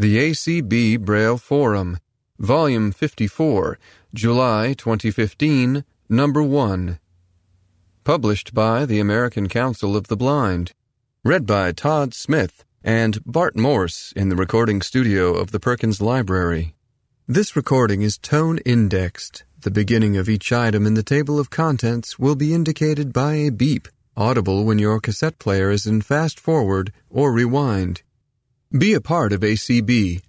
The ACB Braille Forum, Volume 54, July 2015, Number 1. Published by the American Council of the Blind. Read by Todd Smith and Bart Morse in the recording studio of the Perkins Library. This recording is tone indexed. The beginning of each item in the table of contents will be indicated by a beep, audible when your cassette player is in fast forward or rewind. Be a part of ACB.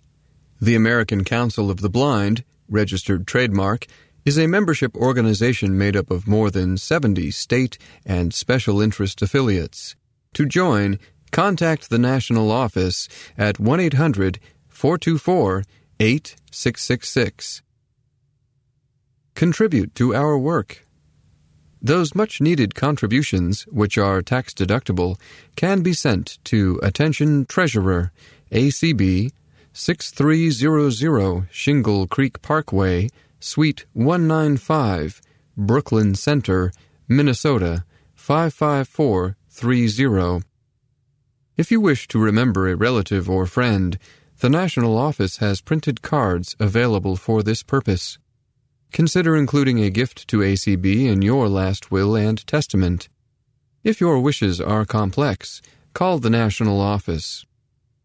The American Council of the Blind, registered trademark, is a membership organization made up of more than 70 state and special interest affiliates. To join, contact the national office at 1 800 424 8666. Contribute to our work. Those much needed contributions, which are tax deductible, can be sent to Attention Treasurer, ACB, 6300 Shingle Creek Parkway, Suite 195, Brooklyn Center, Minnesota 55430. If you wish to remember a relative or friend, the National Office has printed cards available for this purpose. Consider including a gift to ACB in your last will and testament. If your wishes are complex, call the National Office.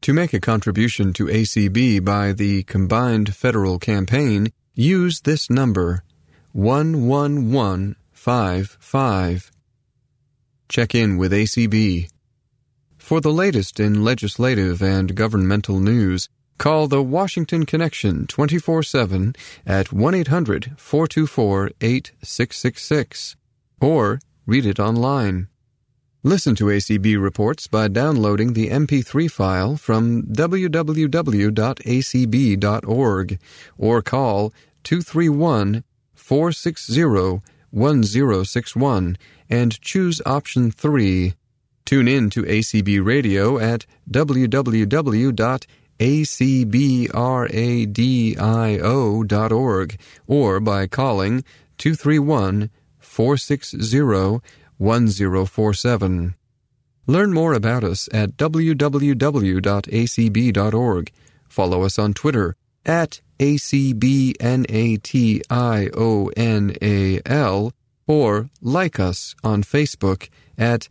To make a contribution to ACB by the combined federal campaign, use this number 11155. Check in with ACB. For the latest in legislative and governmental news, Call the Washington Connection 24 7 at 1 800 424 8666 or read it online. Listen to ACB reports by downloading the MP3 file from www.acb.org or call 231 460 1061 and choose option 3. Tune in to ACB Radio at www.acb.org acbradio.org or by calling 231 460 1047. Learn more about us at www.acb.org. Follow us on Twitter at ACBNATIONAL or like us on Facebook at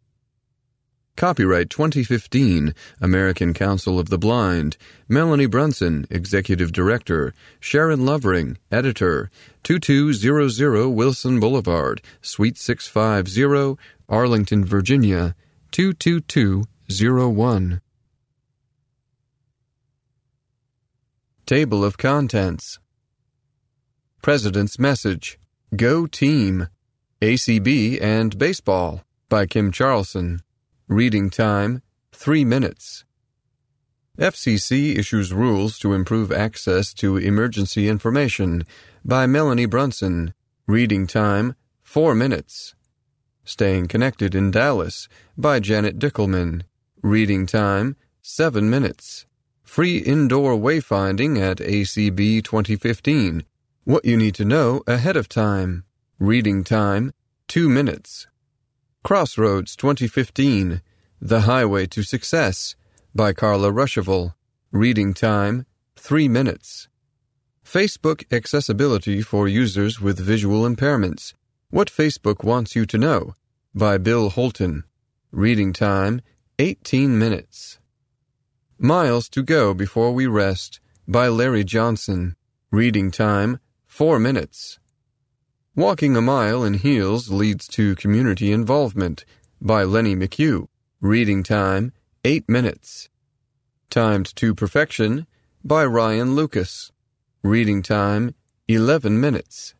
Copyright 2015, American Council of the Blind. Melanie Brunson, Executive Director. Sharon Lovering, Editor. 2200 Wilson Boulevard, Suite 650, Arlington, Virginia. 22201. Table of Contents President's Message Go Team ACB and Baseball by Kim Charlson Reading time 3 minutes. FCC issues rules to improve access to emergency information by Melanie Brunson. Reading time 4 minutes. Staying Connected in Dallas by Janet Dickelman. Reading time 7 minutes. Free indoor wayfinding at ACB 2015. What you need to know ahead of time. Reading time 2 minutes. Crossroads 2015 The Highway to Success by Carla Ruschival. Reading time 3 minutes. Facebook Accessibility for Users with Visual Impairments What Facebook Wants You to Know by Bill Holton. Reading time 18 minutes. Miles to Go Before We Rest by Larry Johnson. Reading time 4 minutes. Walking a Mile in Heels Leads to Community Involvement by Lenny McHugh. Reading time 8 minutes. Timed to Perfection by Ryan Lucas. Reading time 11 minutes.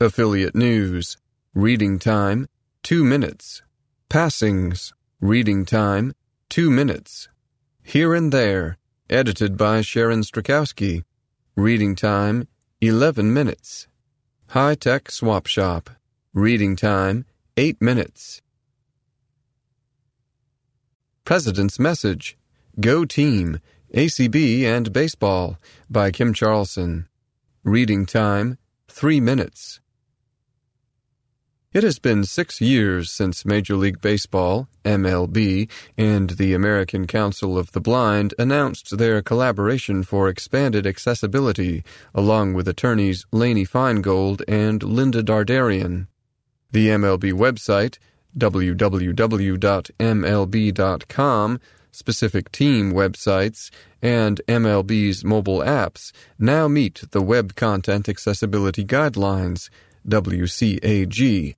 Affiliate News. Reading time 2 minutes. Passings. Reading time 2 minutes. Here and There. Edited by Sharon Strzalkowski. Reading time 11 minutes. High Tech Swap Shop. Reading time 8 minutes. President's Message Go Team ACB and Baseball by Kim Charlson. Reading time 3 minutes. It has been six years since Major League Baseball, MLB, and the American Council of the Blind announced their collaboration for expanded accessibility, along with attorneys Lainey Feingold and Linda Dardarian. The MLB website, www.mlb.com, specific team websites, and MLB's mobile apps now meet the Web Content Accessibility Guidelines, WCAG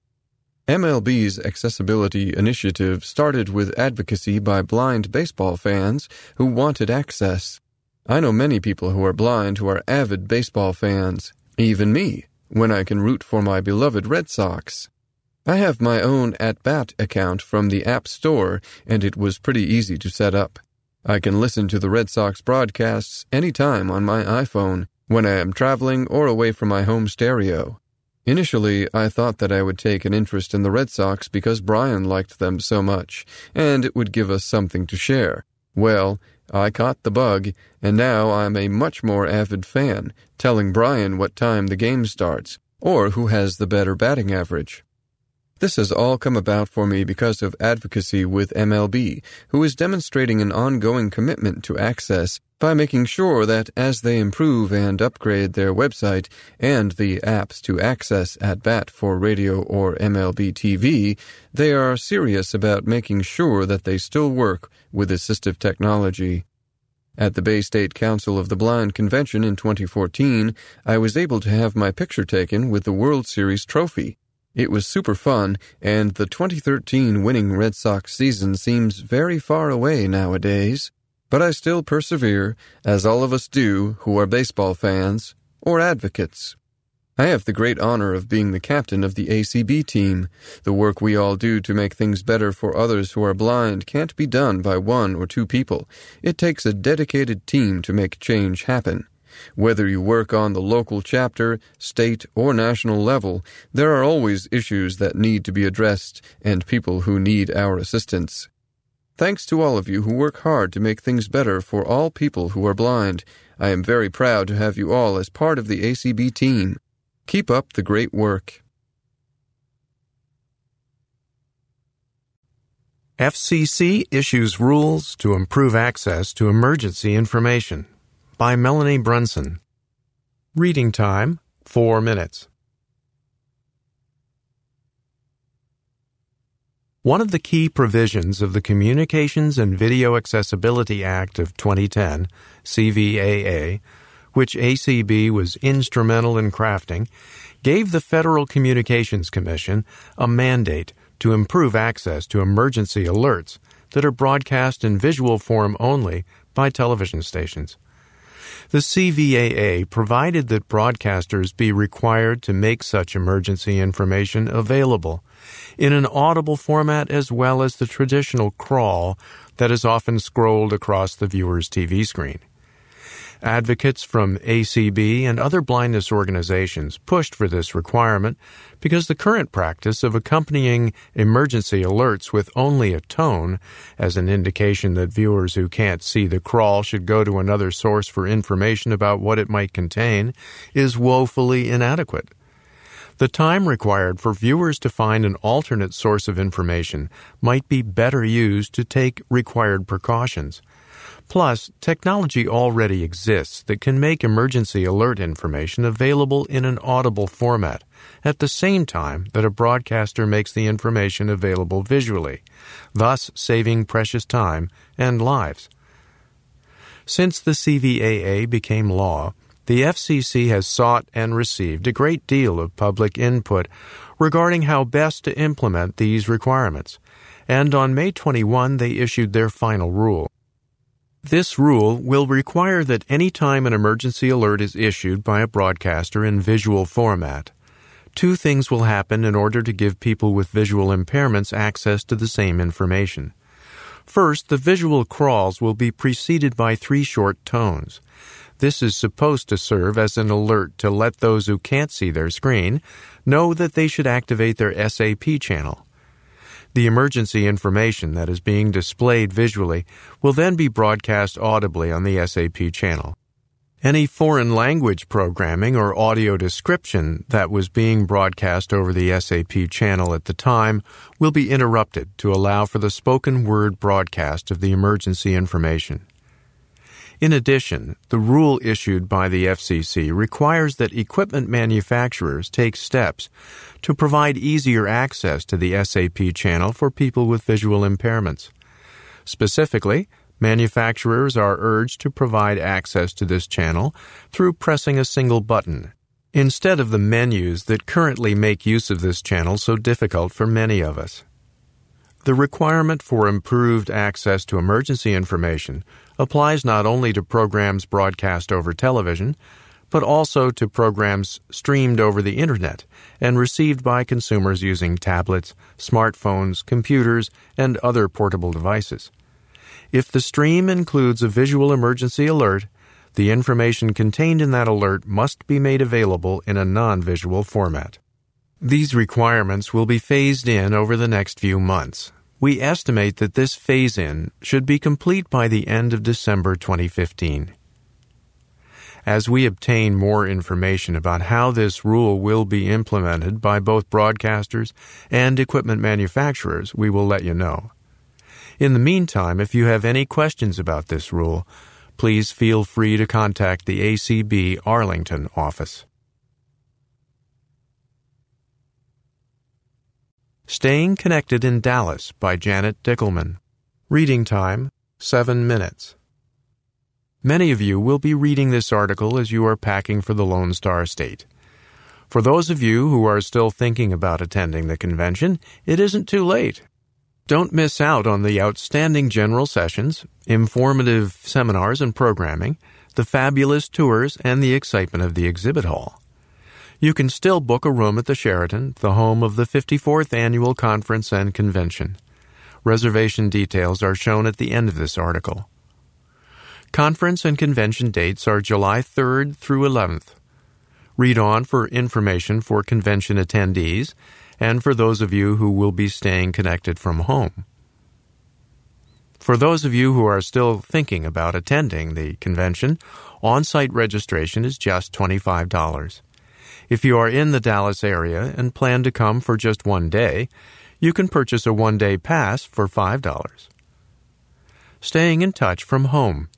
MLB's accessibility initiative started with advocacy by blind baseball fans who wanted access. I know many people who are blind who are avid baseball fans, even me, when I can root for my beloved Red Sox. I have my own At Bat account from the App Store, and it was pretty easy to set up. I can listen to the Red Sox broadcasts anytime on my iPhone, when I am traveling or away from my home stereo. Initially, I thought that I would take an interest in the Red Sox because Brian liked them so much, and it would give us something to share. Well, I caught the bug, and now I'm a much more avid fan, telling Brian what time the game starts, or who has the better batting average. This has all come about for me because of advocacy with MLB, who is demonstrating an ongoing commitment to access by making sure that as they improve and upgrade their website and the apps to access at bat for radio or MLB TV, they are serious about making sure that they still work with assistive technology. At the Bay State Council of the Blind convention in 2014, I was able to have my picture taken with the World Series trophy. It was super fun, and the 2013 winning Red Sox season seems very far away nowadays. But I still persevere, as all of us do who are baseball fans or advocates. I have the great honor of being the captain of the ACB team. The work we all do to make things better for others who are blind can't be done by one or two people. It takes a dedicated team to make change happen. Whether you work on the local chapter, state, or national level, there are always issues that need to be addressed and people who need our assistance. Thanks to all of you who work hard to make things better for all people who are blind. I am very proud to have you all as part of the ACB team. Keep up the great work. FCC issues rules to improve access to emergency information by Melanie Brunson. Reading time 4 minutes. One of the key provisions of the Communications and Video Accessibility Act of 2010, CVAA, which ACB was instrumental in crafting, gave the Federal Communications Commission a mandate to improve access to emergency alerts that are broadcast in visual form only by television stations. The CVAA provided that broadcasters be required to make such emergency information available in an audible format as well as the traditional crawl that is often scrolled across the viewer's TV screen. Advocates from ACB and other blindness organizations pushed for this requirement because the current practice of accompanying emergency alerts with only a tone as an indication that viewers who can't see the crawl should go to another source for information about what it might contain is woefully inadequate. The time required for viewers to find an alternate source of information might be better used to take required precautions. Plus, technology already exists that can make emergency alert information available in an audible format at the same time that a broadcaster makes the information available visually, thus saving precious time and lives. Since the CVAA became law, the FCC has sought and received a great deal of public input regarding how best to implement these requirements, and on May 21 they issued their final rule. This rule will require that any time an emergency alert is issued by a broadcaster in visual format, two things will happen in order to give people with visual impairments access to the same information. First, the visual crawls will be preceded by three short tones. This is supposed to serve as an alert to let those who can't see their screen know that they should activate their SAP channel. The emergency information that is being displayed visually will then be broadcast audibly on the SAP channel. Any foreign language programming or audio description that was being broadcast over the SAP channel at the time will be interrupted to allow for the spoken word broadcast of the emergency information. In addition, the rule issued by the FCC requires that equipment manufacturers take steps to provide easier access to the SAP channel for people with visual impairments. Specifically, Manufacturers are urged to provide access to this channel through pressing a single button, instead of the menus that currently make use of this channel so difficult for many of us. The requirement for improved access to emergency information applies not only to programs broadcast over television, but also to programs streamed over the Internet and received by consumers using tablets, smartphones, computers, and other portable devices. If the stream includes a visual emergency alert, the information contained in that alert must be made available in a non visual format. These requirements will be phased in over the next few months. We estimate that this phase in should be complete by the end of December 2015. As we obtain more information about how this rule will be implemented by both broadcasters and equipment manufacturers, we will let you know. In the meantime, if you have any questions about this rule, please feel free to contact the ACB Arlington office. Staying Connected in Dallas by Janet Dickelman. Reading time 7 minutes. Many of you will be reading this article as you are packing for the Lone Star State. For those of you who are still thinking about attending the convention, it isn't too late. Don't miss out on the outstanding general sessions, informative seminars and programming, the fabulous tours, and the excitement of the exhibit hall. You can still book a room at the Sheraton, the home of the 54th Annual Conference and Convention. Reservation details are shown at the end of this article. Conference and convention dates are July 3rd through 11th. Read on for information for convention attendees and for those of you who will be staying connected from home. For those of you who are still thinking about attending the convention, on site registration is just $25. If you are in the Dallas area and plan to come for just one day, you can purchase a one day pass for $5. Staying in touch from home.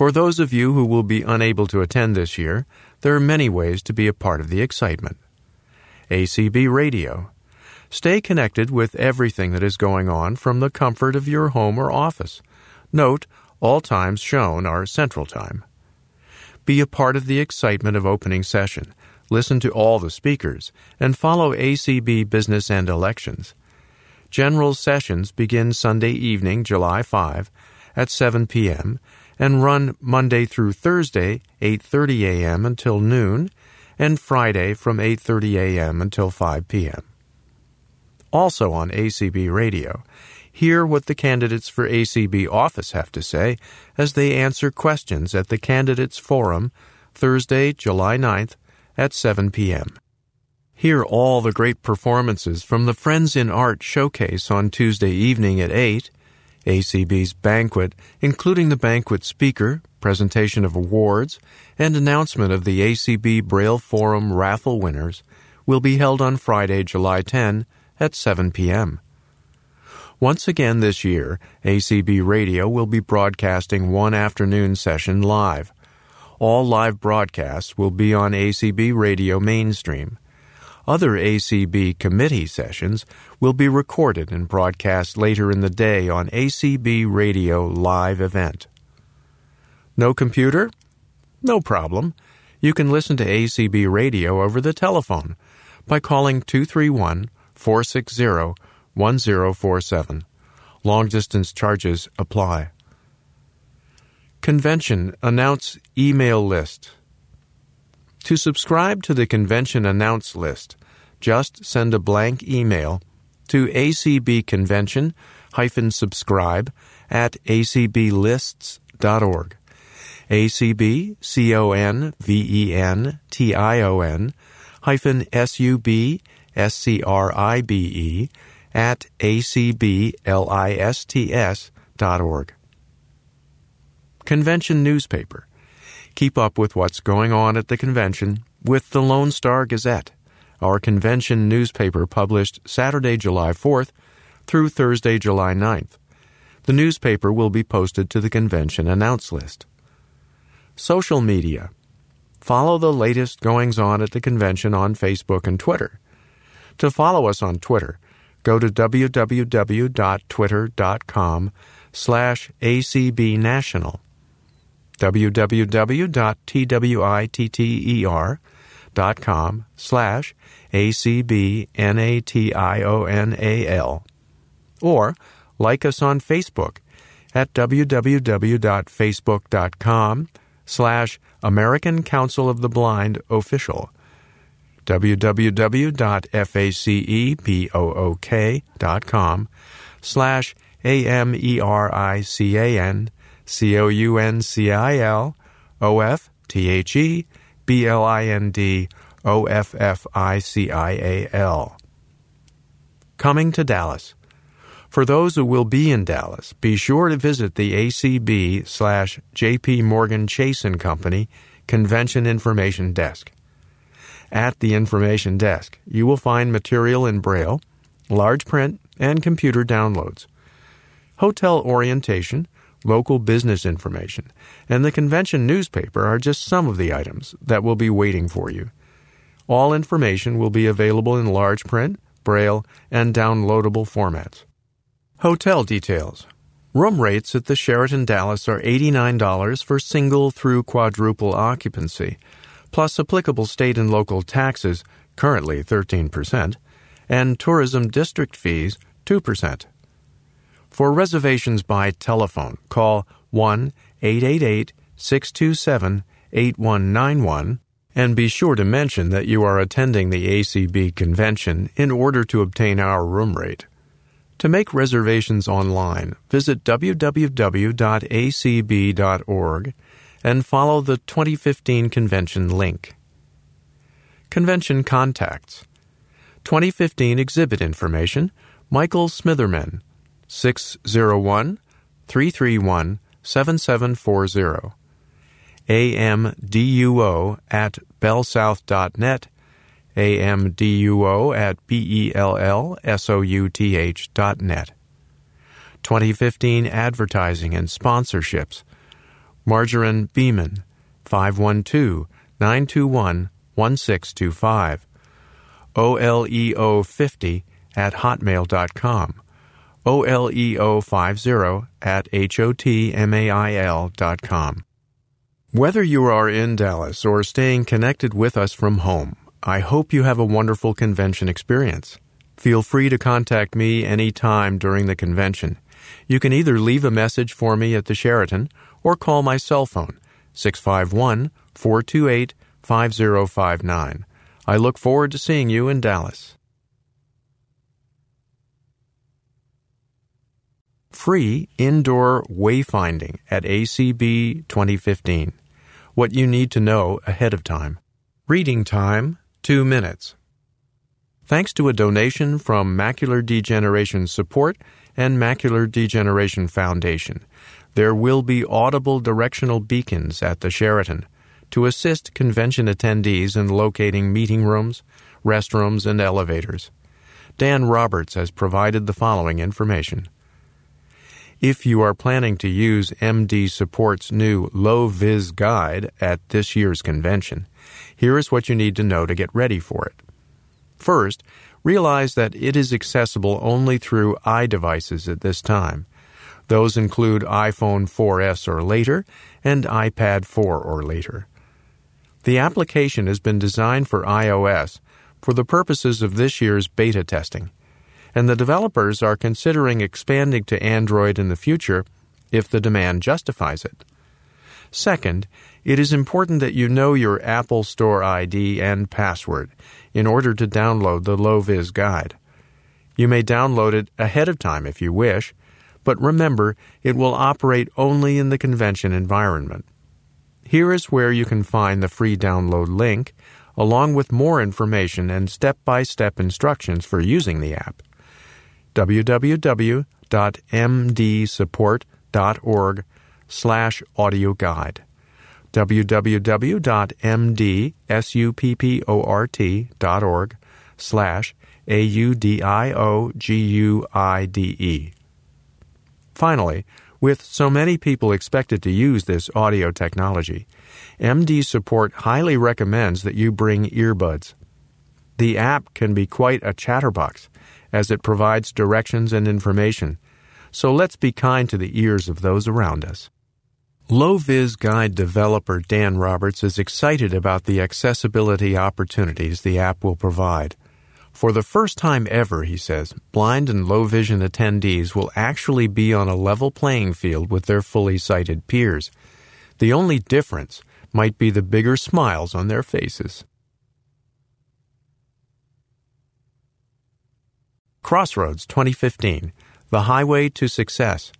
For those of you who will be unable to attend this year, there are many ways to be a part of the excitement. ACB Radio. Stay connected with everything that is going on from the comfort of your home or office. Note, all times shown are Central Time. Be a part of the excitement of opening session. Listen to all the speakers and follow ACB Business and Elections. General sessions begin Sunday evening, July 5 at 7 p.m. and run Monday through Thursday, 8:30 a.m. until noon and Friday from 8:30 a.m. until 5 p.m. Also on ACB Radio, hear what the candidates for ACB office have to say as they answer questions at the Candidates Forum Thursday, July 9th at 7 p.m. Hear all the great performances from the Friends in Art showcase on Tuesday evening at 8 ACB's banquet, including the banquet speaker, presentation of awards, and announcement of the ACB Braille Forum raffle winners, will be held on Friday, July 10 at 7 p.m. Once again this year, ACB Radio will be broadcasting one afternoon session live. All live broadcasts will be on ACB Radio Mainstream. Other ACB committee sessions will be recorded and broadcast later in the day on ACB Radio Live Event. No computer? No problem. You can listen to ACB Radio over the telephone by calling 231 460 1047. Long distance charges apply. Convention Announce Email List to subscribe to the convention announce list, just send a blank email to acbconvention subscribe at acblists.org. A-C-B-C-O-N-V-E-N-T-I-O-N hyphen S-U-B-S-C-R-I-B-E at A-C-B-L-I-S-T-S dot org. Convention Newspaper. Keep up with what's going on at the convention with the Lone Star Gazette, our convention newspaper published Saturday, July 4th through Thursday, July 9th. The newspaper will be posted to the convention announce list. Social media. Follow the latest goings on at the convention on Facebook and Twitter. To follow us on Twitter, go to www.twitter.com slash acbnational www.twitter.com slash acbnational or like us on Facebook at www.facebook.com slash American Council of the Blind Official. www.facebook.com slash A-M-E-R-I-C-A-N C-O-U-N-C-I-L O-F-T-H-E-B-L-I-N-D O-F-F-I-C-I-A-L. Coming to Dallas. For those who will be in Dallas, be sure to visit the ACB slash JP Morgan Chase and Company Convention Information Desk. At the information desk, you will find material in Braille, large print, and computer downloads. Hotel orientation, local business information, and the convention newspaper are just some of the items that will be waiting for you. All information will be available in large print, braille, and downloadable formats. Hotel details. Room rates at the Sheraton Dallas are $89 for single through quadruple occupancy, plus applicable state and local taxes, currently 13%, and tourism district fees, 2%. For reservations by telephone, call 1 888 627 8191 and be sure to mention that you are attending the ACB convention in order to obtain our room rate. To make reservations online, visit www.acb.org and follow the 2015 convention link. Convention contacts 2015 exhibit information Michael Smitherman 601 331 7740 amduo at bellsouth.net amduo at b-e-l-l-s-o-u-t-h dot net. 2015 advertising and sponsorships. Margarine beeman 512-921-1625 oleo50 at hotmail.com oleo50 at hotmail dot com whether you are in Dallas or staying connected with us from home, I hope you have a wonderful convention experience. Feel free to contact me anytime during the convention. You can either leave a message for me at the Sheraton or call my cell phone, 651 428 5059. I look forward to seeing you in Dallas. Free indoor wayfinding at ACB 2015 what you need to know ahead of time. Reading time, 2 minutes. Thanks to a donation from Macular Degeneration Support and Macular Degeneration Foundation, there will be audible directional beacons at the Sheraton to assist convention attendees in locating meeting rooms, restrooms, and elevators. Dan Roberts has provided the following information. If you are planning to use MD Support's new LowViz guide at this year's convention, here is what you need to know to get ready for it. First, realize that it is accessible only through iDevices at this time. Those include iPhone 4S or later and iPad 4 or later. The application has been designed for iOS for the purposes of this year's beta testing and the developers are considering expanding to Android in the future if the demand justifies it. Second, it is important that you know your Apple Store ID and password in order to download the LowViz guide. You may download it ahead of time if you wish, but remember it will operate only in the convention environment. Here is where you can find the free download link, along with more information and step by step instructions for using the app. www.mdsupport.org slash audio guide www.mdsupport.org slash A-U-D-I-O-G-U-I-D-E. Finally, with so many people expected to use this audio technology, MD Support highly recommends that you bring earbuds. The app can be quite a chatterbox, as it provides directions and information, so let's be kind to the ears of those around us. LowViz Guide developer Dan Roberts is excited about the accessibility opportunities the app will provide. For the first time ever, he says, blind and low vision attendees will actually be on a level playing field with their fully sighted peers. The only difference might be the bigger smiles on their faces. Crossroads 2015 The Highway to Success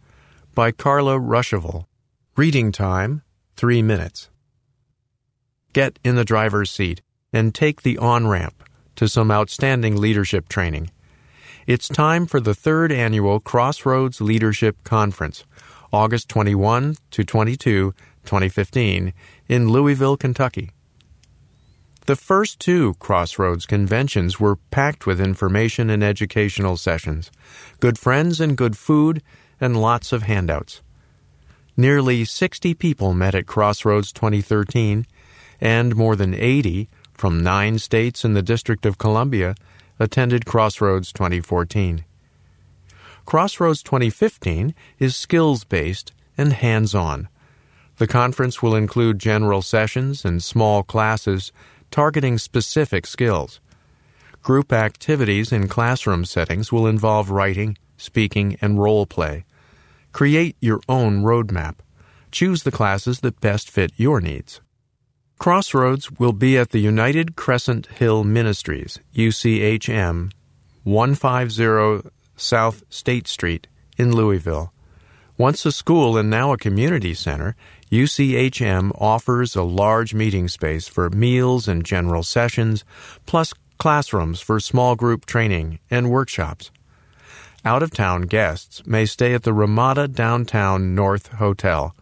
by Carla Ruschival. Reading time 3 minutes. Get in the driver's seat and take the on ramp to some outstanding leadership training. It's time for the third annual Crossroads Leadership Conference, August 21 to 22, 2015, in Louisville, Kentucky. The first two Crossroads conventions were packed with information and educational sessions, good friends and good food, and lots of handouts. Nearly 60 people met at Crossroads 2013, and more than 80 from nine states and the District of Columbia attended Crossroads 2014. Crossroads 2015 is skills based and hands on. The conference will include general sessions and small classes targeting specific skills. Group activities in classroom settings will involve writing, speaking, and role play. Create your own roadmap. Choose the classes that best fit your needs. Crossroads will be at the United Crescent Hill Ministries, UCHM, 150 South State Street in Louisville. Once a school and now a community center, UCHM offers a large meeting space for meals and general sessions, plus classrooms for small group training and workshops. Out of town guests may stay at the Ramada Downtown North Hotel,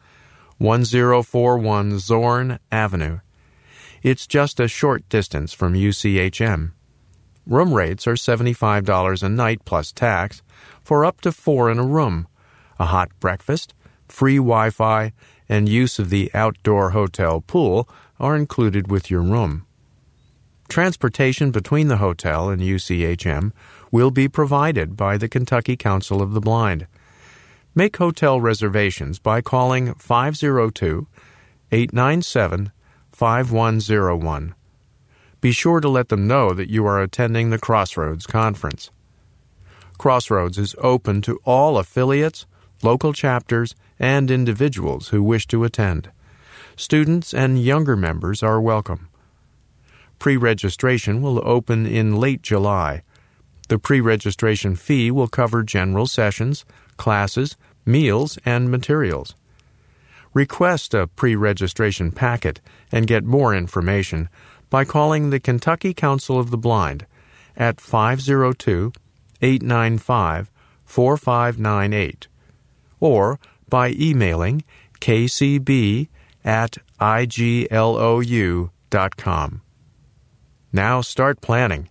1041 Zorn Avenue, it's just a short distance from UCHM. Room rates are $75 a night plus tax for up to four in a room. A hot breakfast, free Wi Fi, and use of the outdoor hotel pool are included with your room. Transportation between the hotel and UCHM will be provided by the Kentucky Council of the Blind. Make hotel reservations by calling 502 897 5101. Be sure to let them know that you are attending the Crossroads Conference. Crossroads is open to all affiliates, local chapters, and individuals who wish to attend. Students and younger members are welcome. Pre registration will open in late July. The pre registration fee will cover general sessions, classes, meals, and materials. Request a pre registration packet and get more information by calling the Kentucky Council of the Blind at 502 895 4598 or by emailing kcb at iglou.com. Now start planning.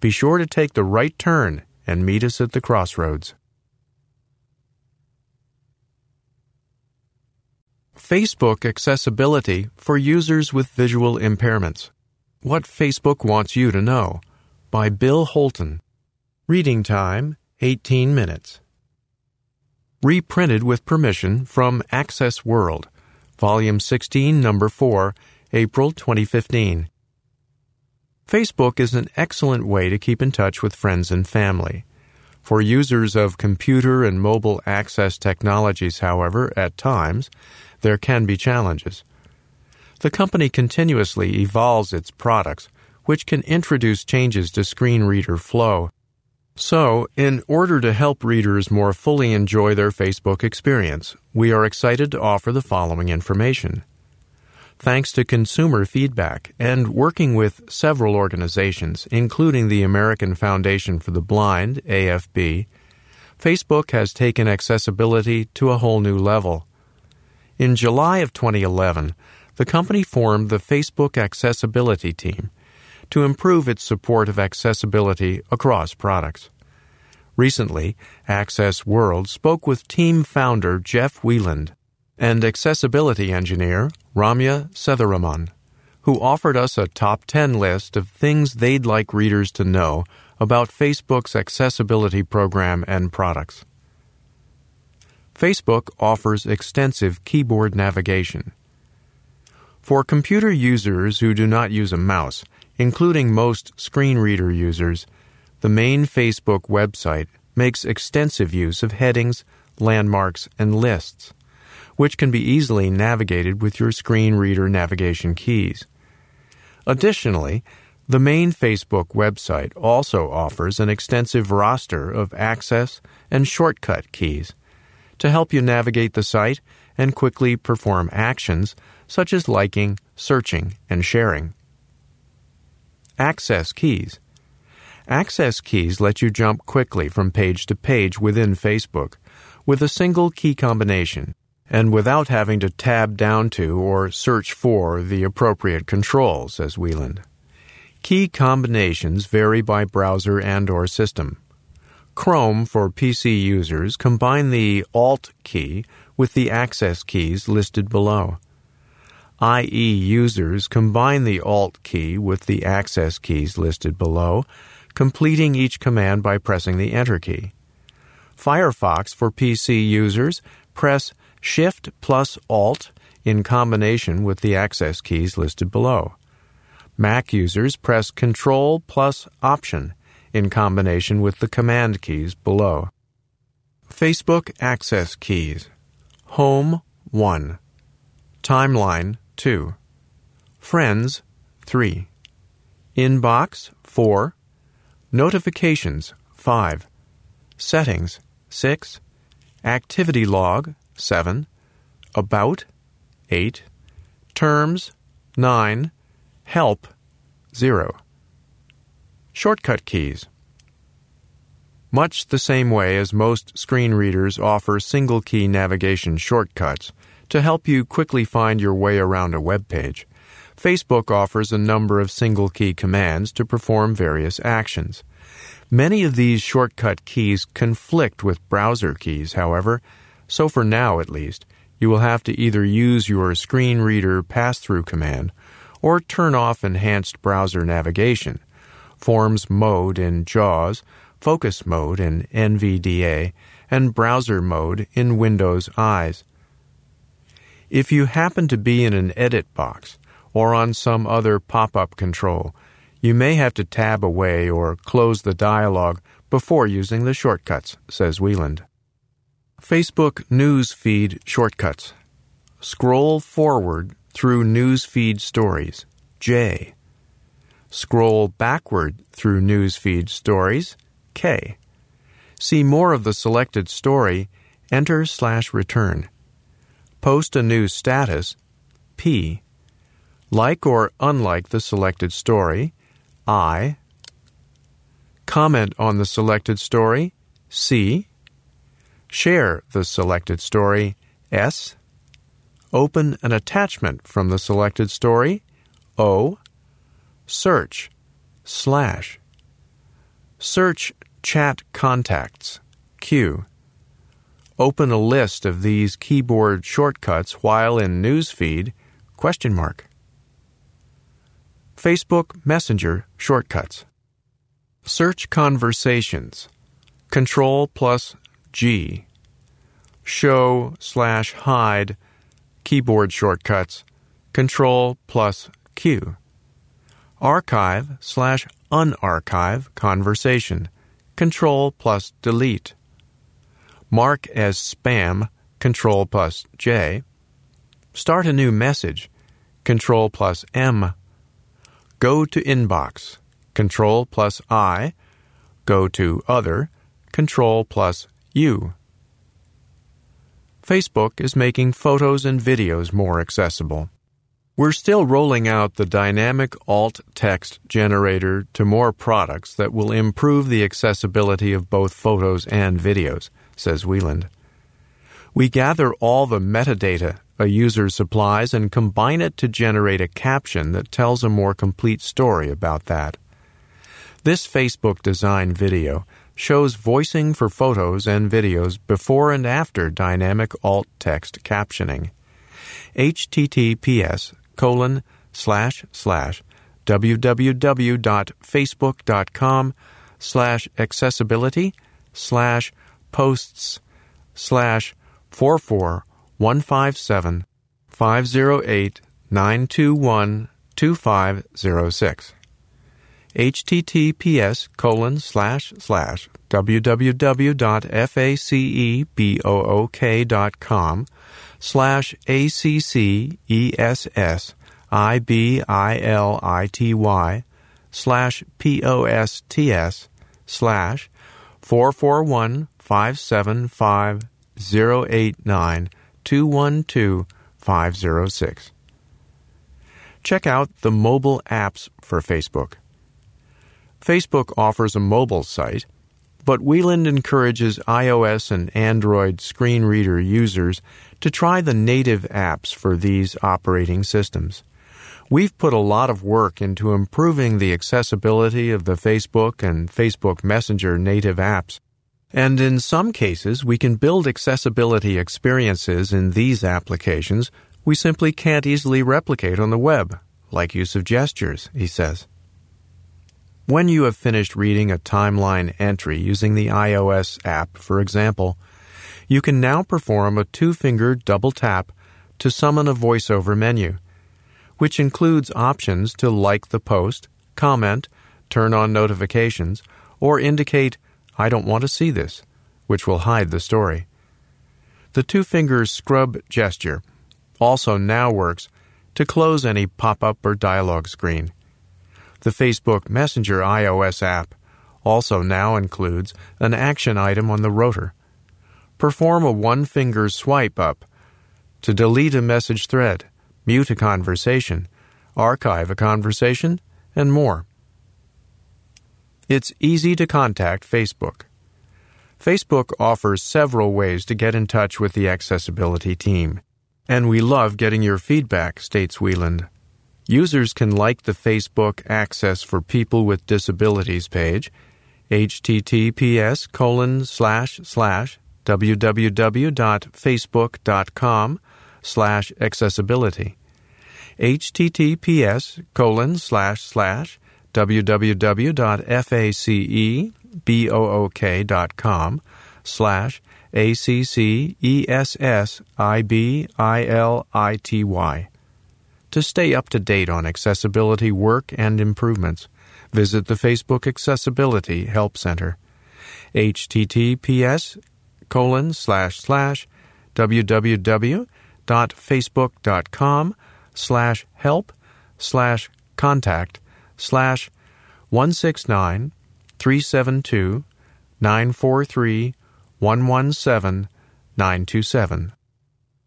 Be sure to take the right turn and meet us at the crossroads. Facebook accessibility for users with visual impairments. What Facebook wants you to know by Bill Holton. Reading time 18 minutes. Reprinted with permission from Access World, Volume 16, Number 4, April 2015. Facebook is an excellent way to keep in touch with friends and family. For users of computer and mobile access technologies, however, at times, there can be challenges. The company continuously evolves its products, which can introduce changes to screen reader flow. So, in order to help readers more fully enjoy their Facebook experience, we are excited to offer the following information. Thanks to consumer feedback and working with several organizations, including the American Foundation for the Blind, AFB, Facebook has taken accessibility to a whole new level. In July of 2011, the company formed the Facebook Accessibility Team to improve its support of accessibility across products. Recently, Access World spoke with team founder Jeff Wieland and accessibility engineer Ramya Sethuraman, who offered us a top 10 list of things they'd like readers to know about Facebook's accessibility program and products. Facebook offers extensive keyboard navigation. For computer users who do not use a mouse, including most screen reader users, the main Facebook website makes extensive use of headings, landmarks, and lists which can be easily navigated with your screen reader navigation keys. Additionally, the main Facebook website also offers an extensive roster of access and shortcut keys to help you navigate the site and quickly perform actions such as liking, searching, and sharing. Access keys. Access keys let you jump quickly from page to page within Facebook with a single key combination and without having to tab down to or search for the appropriate control, says Wieland. Key combinations vary by browser and or system. Chrome for PC users combine the Alt key with the access keys listed below. IE users combine the Alt key with the access keys listed below, completing each command by pressing the Enter key. Firefox for PC users press Shift plus Alt in combination with the access keys listed below. Mac users press Control plus Option in combination with the command keys below. Facebook access keys Home 1 Timeline 2 Friends 3 Inbox 4 Notifications 5 Settings 6 Activity log 7. About 8. Terms 9. Help 0. Shortcut keys. Much the same way as most screen readers offer single key navigation shortcuts to help you quickly find your way around a web page, Facebook offers a number of single key commands to perform various actions. Many of these shortcut keys conflict with browser keys, however, so for now, at least, you will have to either use your screen reader pass-through command or turn off enhanced browser navigation, forms mode in JAWS, focus mode in NVDA, and browser mode in Windows Eyes. If you happen to be in an edit box or on some other pop-up control, you may have to tab away or close the dialog before using the shortcuts, says Wieland. Facebook News Feed Shortcuts. Scroll forward through News Feed Stories. J. Scroll backward through News Feed Stories. K. See more of the selected story. Enter slash return. Post a new status. P. Like or unlike the selected story. I. Comment on the selected story. C. Share the selected story S. Open an attachment from the selected story O. Search slash. Search chat contacts Q. Open a list of these keyboard shortcuts while in Newsfeed question mark. Facebook Messenger shortcuts. Search conversations. Control plus G. Show slash hide keyboard shortcuts Control plus Q. Archive slash unarchive conversation Control plus delete. Mark as spam Control plus J. Start a new message Control plus M. Go to inbox Control plus I. Go to other Control plus U. Facebook is making photos and videos more accessible. We're still rolling out the dynamic alt text generator to more products that will improve the accessibility of both photos and videos, says Wieland. We gather all the metadata a user supplies and combine it to generate a caption that tells a more complete story about that. This Facebook design video shows voicing for photos and videos before and after dynamic alt text captioning. https colon slash slash www.facebook.com slash accessibility slash posts slash 44157 508 921 2506 https colon slash slash www.facebook.com slash A-C-C-E-S-S-I-B-I-L-I-T-Y slash P-O-S-T-S slash 441-575-089-212-506. Check out the mobile apps for Facebook. Facebook offers a mobile site, but Wieland encourages iOS and Android screen reader users to try the native apps for these operating systems. We've put a lot of work into improving the accessibility of the Facebook and Facebook Messenger native apps. And in some cases, we can build accessibility experiences in these applications we simply can't easily replicate on the web, like use of gestures, he says. When you have finished reading a timeline entry using the iOS app, for example, you can now perform a two finger double tap to summon a voiceover menu, which includes options to like the post, comment, turn on notifications, or indicate, I don't want to see this, which will hide the story. The two fingers scrub gesture also now works to close any pop up or dialog screen. The Facebook Messenger iOS app also now includes an action item on the rotor. Perform a one finger swipe up to delete a message thread, mute a conversation, archive a conversation, and more. It's easy to contact Facebook. Facebook offers several ways to get in touch with the accessibility team. And we love getting your feedback, states Wieland. Users can like the Facebook Access for People with Disabilities page, https colon slash slash www.facebook.com slash accessibility, https colon slash slash www.facebook.com slash A-C-C-E-S-S-I-B-I-L-I-T-Y. To stay up to date on accessibility work and improvements, visit the Facebook Accessibility Help Center. https colon slash slash www.facebook.com slash help slash contact slash 169 372 943 117 927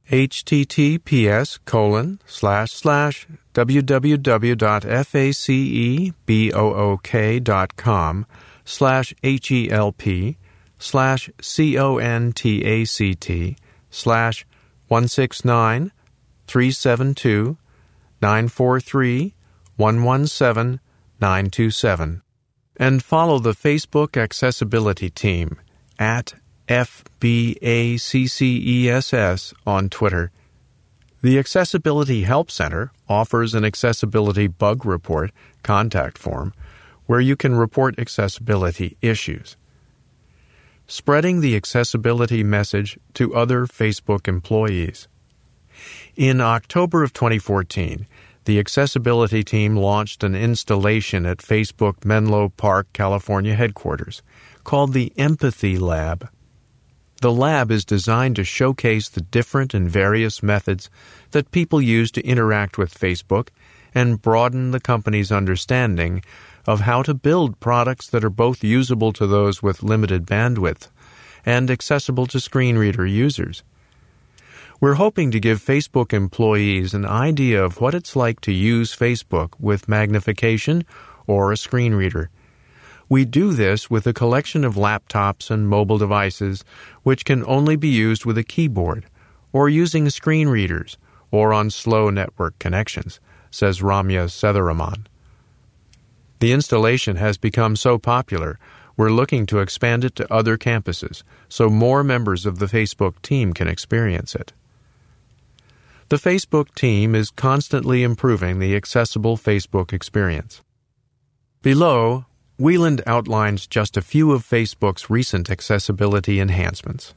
https colon slash slash www.facebook.com slash help slash contact slash 169 372 943 117 927 and follow the Facebook accessibility team at FBACCESS on Twitter. The Accessibility Help Center offers an accessibility bug report contact form where you can report accessibility issues. Spreading the accessibility message to other Facebook employees. In October of 2014, the accessibility team launched an installation at Facebook Menlo Park, California headquarters called the Empathy Lab. The lab is designed to showcase the different and various methods that people use to interact with Facebook and broaden the company's understanding of how to build products that are both usable to those with limited bandwidth and accessible to screen reader users. We're hoping to give Facebook employees an idea of what it's like to use Facebook with magnification or a screen reader. We do this with a collection of laptops and mobile devices which can only be used with a keyboard, or using screen readers, or on slow network connections, says Ramya Sethuraman. The installation has become so popular, we're looking to expand it to other campuses so more members of the Facebook team can experience it. The Facebook team is constantly improving the accessible Facebook experience. Below, Wieland outlines just a few of Facebook's recent accessibility enhancements.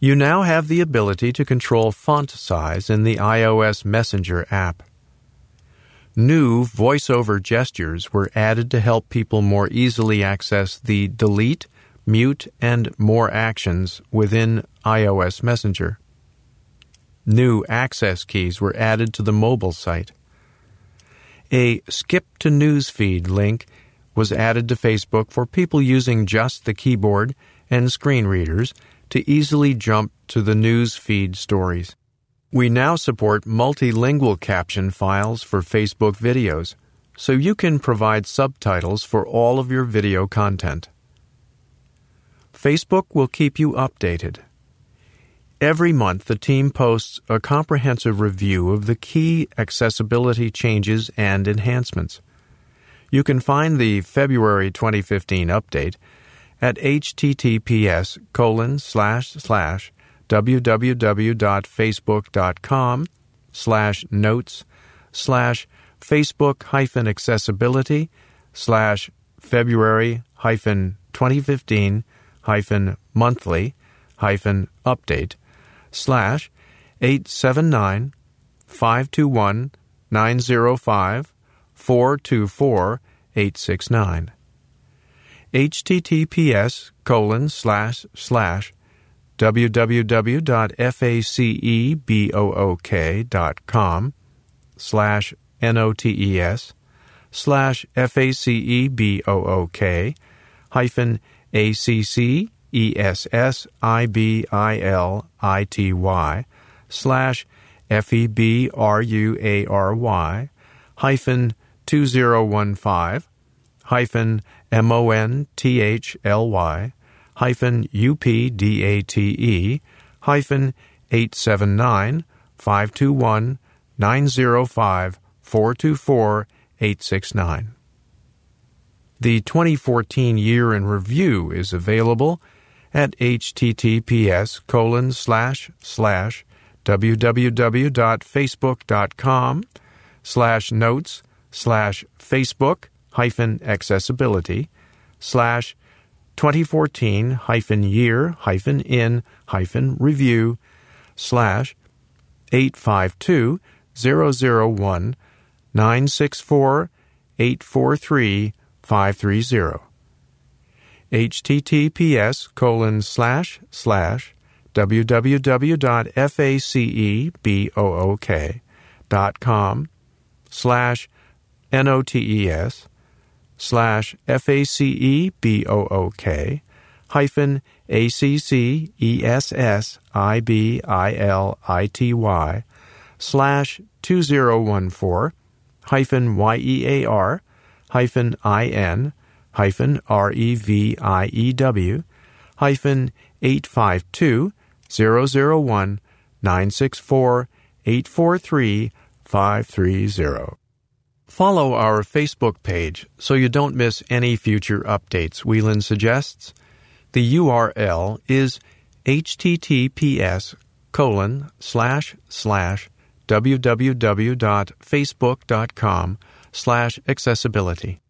You now have the ability to control font size in the iOS Messenger app. New voiceover gestures were added to help people more easily access the delete, mute, and more actions within iOS Messenger. New access keys were added to the mobile site. A skip to newsfeed link was added to Facebook for people using just the keyboard and screen readers to easily jump to the news feed stories. We now support multilingual caption files for Facebook videos, so you can provide subtitles for all of your video content. Facebook will keep you updated Every month, the team posts a comprehensive review of the key accessibility changes and enhancements. You can find the February 2015 update at https colon slash slash www.facebook.com slash notes slash facebook hyphen accessibility slash February hyphen 2015 hyphen monthly hyphen update slash 879 521 905 424 869 https colon slash slash www.facebook.com slash notes slash facebook hyphen acc E S S I B I L I T Y slash F E B R U A R Y hyphen 2015 hyphen M O N T H L Y hyphen U P D A T E hyphen 879 521 905 424 869. The 2014 Year in Review is available at https colon slash slash www.facebook.com slash notes slash facebook hyphen accessibility slash 2014 hyphen year hyphen in hyphen review slash 852 001 964 843 530 https colon slash slash www.facebook.com slash notes slash facebook hyphen accessibility slash 2014 hyphen year hyphen in hyphen R-E-V-I-E-W hyphen 852 001 964 843 530. Follow our Facebook page so you don't miss any future updates, Wieland suggests. The URL is https colon slash slash www.facebook.com slash accessibility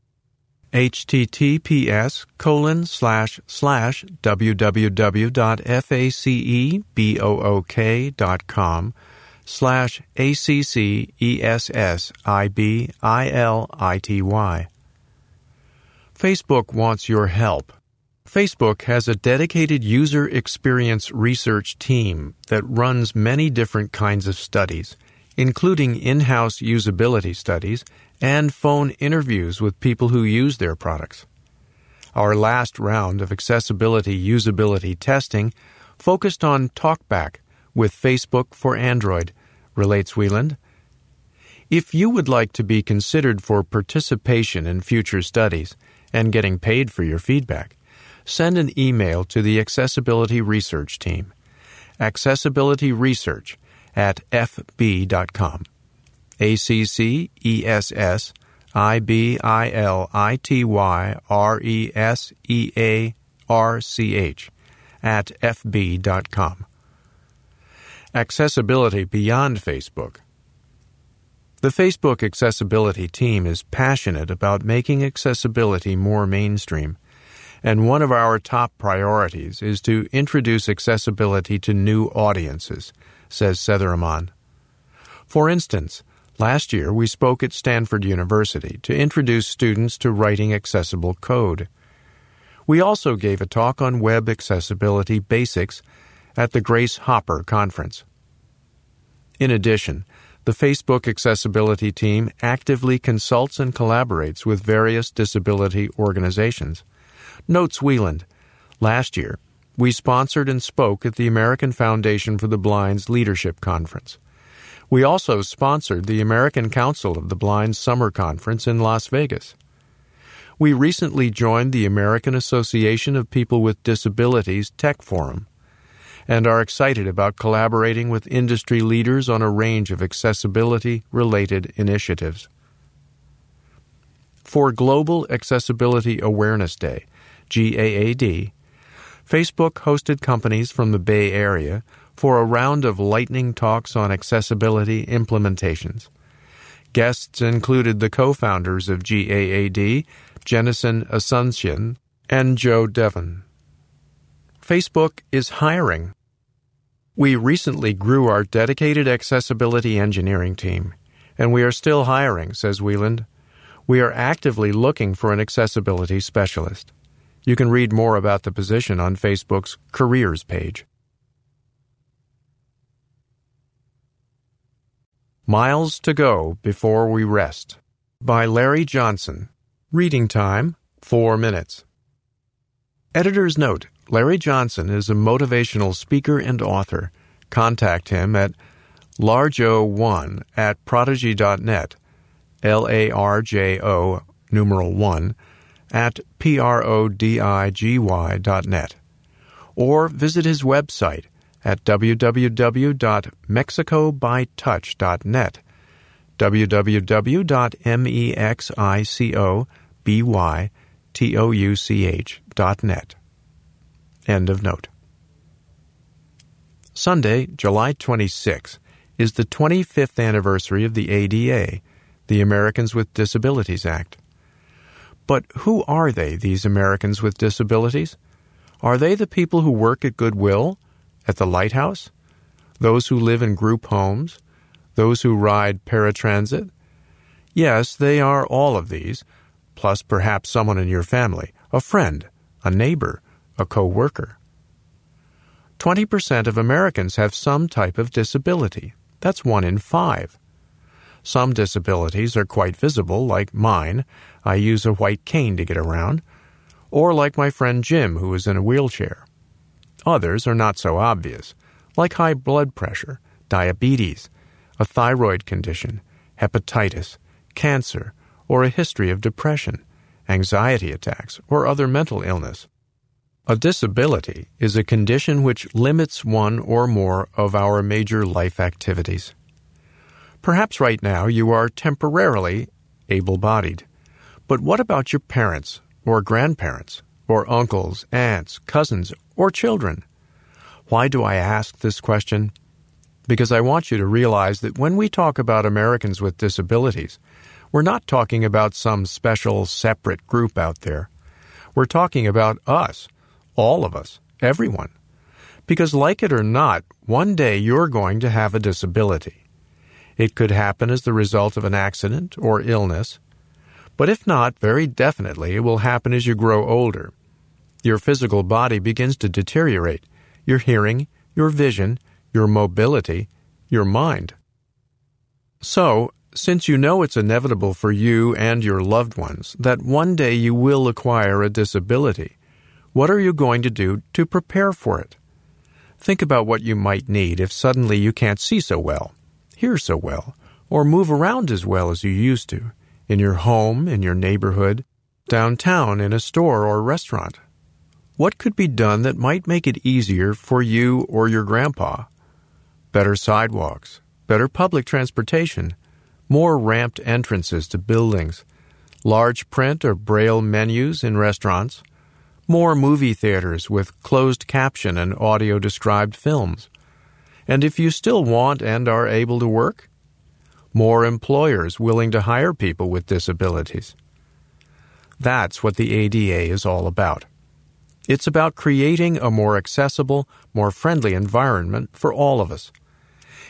https colon slash slash www.facebook.com slash A-C-C-E-S-S-I-B-I-L-I-T-Y. Facebook wants your help. Facebook has a dedicated user experience research team that runs many different kinds of studies, including in-house usability studies and phone interviews with people who use their products. Our last round of accessibility usability testing focused on TalkBack, with Facebook for Android, relates Wieland. If you would like to be considered for participation in future studies and getting paid for your feedback, send an email to the Accessibility Research Team. Accessibility Research at fb.com. A C C E S S I B I L I T Y R E S E A R C H at fb.com. Accessibility beyond Facebook. The Facebook accessibility team is passionate about making accessibility more mainstream, and one of our top priorities is to introduce accessibility to new audiences, says Sethuraman. For instance, last year we spoke at Stanford University to introduce students to writing accessible code. We also gave a talk on web accessibility basics at the Grace Hopper Conference. In addition, the Facebook accessibility team actively consults and collaborates with various disability organizations. Notes Wieland. Last year, we sponsored and spoke at the American Foundation for the Blind's Leadership Conference. We also sponsored the American Council of the Blind Summer Conference in Las Vegas. We recently joined the American Association of People with Disabilities Tech Forum and are excited about collaborating with industry leaders on a range of accessibility related initiatives. For Global Accessibility Awareness Day, GAAD, Facebook hosted companies from the Bay Area for a round of lightning talks on accessibility implementations. Guests included the co founders of GAAD, Jennison Asuncion, and Joe Devon. Facebook is hiring. We recently grew our dedicated accessibility engineering team, and we are still hiring, says Wieland. We are actively looking for an accessibility specialist. You can read more about the position on Facebook's Careers page. Miles to Go Before We Rest by Larry Johnson. Reading time 4 minutes. Editor's note Larry Johnson is a motivational speaker and author. Contact him at larjo1 at prodigy.net, L A R J O numeral 1 at prodigy dot net, or visit his website at www.mexicobytouch.net, www.mexicobytouch.net. End of note. Sunday, July 26, is the 25th anniversary of the ADA, the Americans with Disabilities Act. But who are they, these Americans with disabilities? Are they the people who work at Goodwill, at the lighthouse? Those who live in group homes? Those who ride paratransit? Yes, they are all of these, plus perhaps someone in your family, a friend, a neighbor, a co worker. 20% of Americans have some type of disability. That's one in five. Some disabilities are quite visible, like mine. I use a white cane to get around. Or like my friend Jim, who is in a wheelchair. Others are not so obvious, like high blood pressure, diabetes, a thyroid condition, hepatitis, cancer, or a history of depression, anxiety attacks, or other mental illness. A disability is a condition which limits one or more of our major life activities. Perhaps right now you are temporarily able bodied. But what about your parents, or grandparents, or uncles, aunts, cousins, or children? Why do I ask this question? Because I want you to realize that when we talk about Americans with disabilities, we're not talking about some special, separate group out there. We're talking about us, all of us, everyone. Because, like it or not, one day you're going to have a disability. It could happen as the result of an accident or illness. But if not, very definitely it will happen as you grow older. Your physical body begins to deteriorate your hearing, your vision, your mobility, your mind. So, since you know it's inevitable for you and your loved ones that one day you will acquire a disability, what are you going to do to prepare for it? Think about what you might need if suddenly you can't see so well, hear so well, or move around as well as you used to, in your home, in your neighborhood, downtown, in a store or restaurant. What could be done that might make it easier for you or your grandpa? Better sidewalks, better public transportation, more ramped entrances to buildings, large print or braille menus in restaurants, more movie theaters with closed caption and audio described films. And if you still want and are able to work, more employers willing to hire people with disabilities. That's what the ADA is all about. It's about creating a more accessible, more friendly environment for all of us.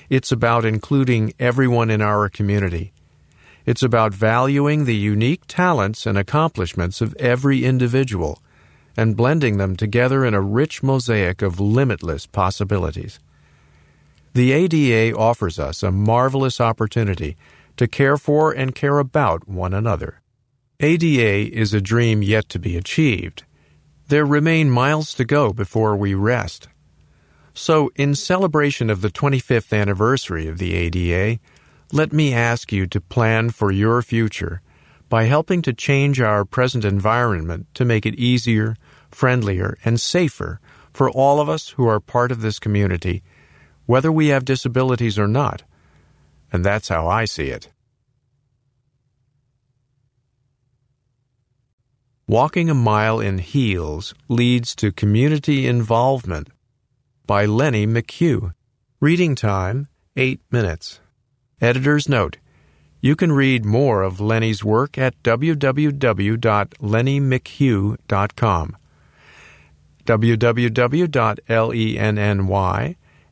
It's about including everyone in our community. It's about valuing the unique talents and accomplishments of every individual and blending them together in a rich mosaic of limitless possibilities. The ADA offers us a marvelous opportunity to care for and care about one another. ADA is a dream yet to be achieved. There remain miles to go before we rest. So, in celebration of the 25th anniversary of the ADA, let me ask you to plan for your future by helping to change our present environment to make it easier, friendlier, and safer for all of us who are part of this community, whether we have disabilities or not. And that's how I see it. Walking a Mile in Heels Leads to Community Involvement by Lenny McHugh. Reading time 8 minutes. Editor's note you can read more of Lenny's work at www.lennymchugh.com.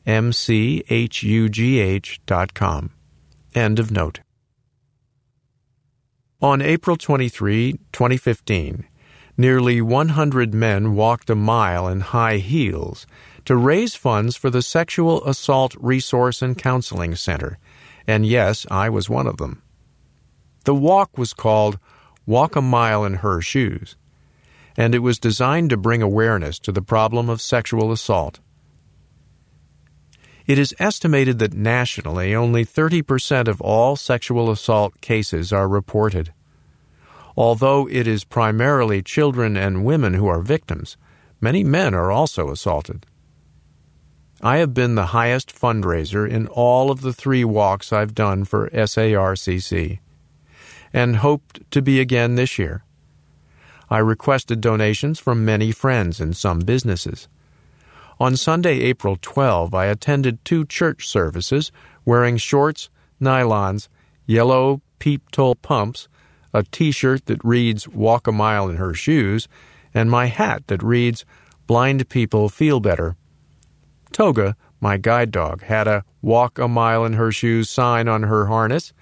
www.lennymchugh.com. End of note. On April 23, 2015, nearly 100 men walked a mile in high heels to raise funds for the Sexual Assault Resource and Counseling Center, and yes, I was one of them. The walk was called Walk a Mile in Her Shoes, and it was designed to bring awareness to the problem of sexual assault. It is estimated that nationally only 30% of all sexual assault cases are reported. Although it is primarily children and women who are victims, many men are also assaulted. I have been the highest fundraiser in all of the three walks I've done for SARCC and hoped to be again this year. I requested donations from many friends and some businesses. On Sunday, April 12, I attended two church services wearing shorts, nylons, yellow peep toe pumps, a t shirt that reads Walk a Mile in Her Shoes, and my hat that reads Blind People Feel Better. Toga, my guide dog, had a Walk a Mile in Her Shoes sign on her harness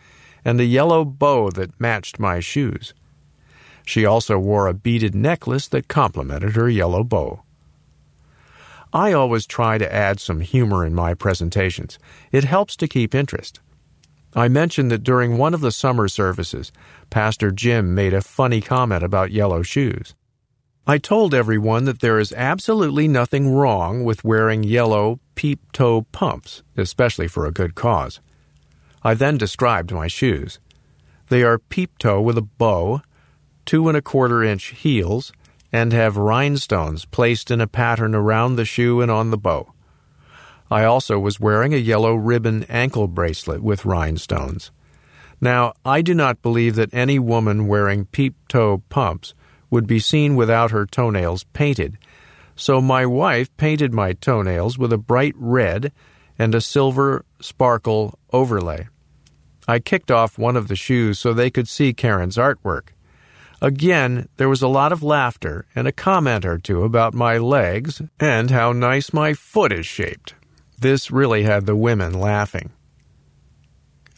and a yellow bow that matched my shoes. She also wore a beaded necklace that complemented her yellow bow. I always try to add some humor in my presentations. It helps to keep interest. I mentioned that during one of the summer services, Pastor Jim made a funny comment about yellow shoes. I told everyone that there is absolutely nothing wrong with wearing yellow peep toe pumps, especially for a good cause. I then described my shoes. They are peep toe with a bow, two and a quarter inch heels, and have rhinestones placed in a pattern around the shoe and on the bow. I also was wearing a yellow ribbon ankle bracelet with rhinestones. Now, I do not believe that any woman wearing peep toe pumps would be seen without her toenails painted, so my wife painted my toenails with a bright red and a silver sparkle overlay. I kicked off one of the shoes so they could see Karen's artwork. Again, there was a lot of laughter and a comment or two about my legs and how nice my foot is shaped. This really had the women laughing.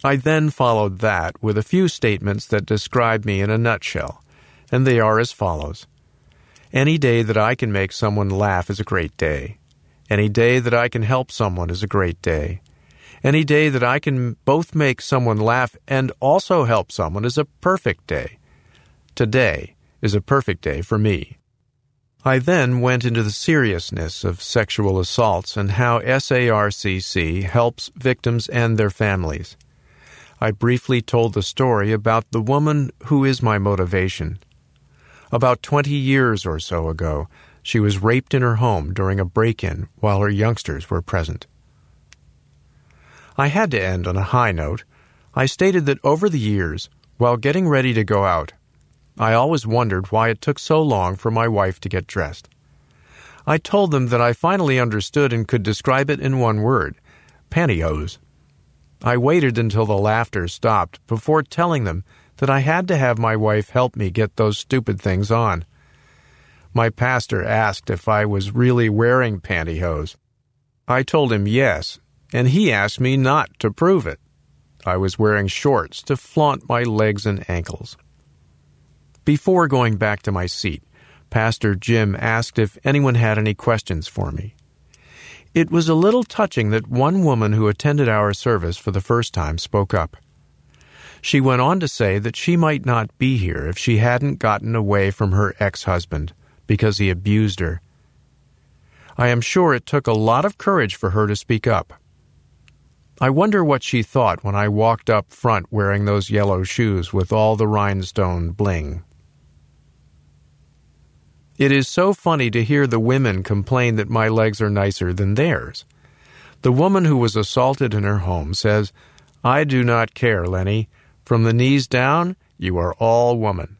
I then followed that with a few statements that describe me in a nutshell, and they are as follows Any day that I can make someone laugh is a great day. Any day that I can help someone is a great day. Any day that I can both make someone laugh and also help someone is a perfect day. Today is a perfect day for me. I then went into the seriousness of sexual assaults and how SARCC helps victims and their families. I briefly told the story about the woman who is my motivation. About 20 years or so ago, she was raped in her home during a break in while her youngsters were present. I had to end on a high note. I stated that over the years, while getting ready to go out, I always wondered why it took so long for my wife to get dressed. I told them that I finally understood and could describe it in one word pantyhose. I waited until the laughter stopped before telling them that I had to have my wife help me get those stupid things on. My pastor asked if I was really wearing pantyhose. I told him yes, and he asked me not to prove it. I was wearing shorts to flaunt my legs and ankles. Before going back to my seat, Pastor Jim asked if anyone had any questions for me. It was a little touching that one woman who attended our service for the first time spoke up. She went on to say that she might not be here if she hadn't gotten away from her ex husband because he abused her. I am sure it took a lot of courage for her to speak up. I wonder what she thought when I walked up front wearing those yellow shoes with all the rhinestone bling. It is so funny to hear the women complain that my legs are nicer than theirs. The woman who was assaulted in her home says, I do not care, Lenny. From the knees down, you are all woman.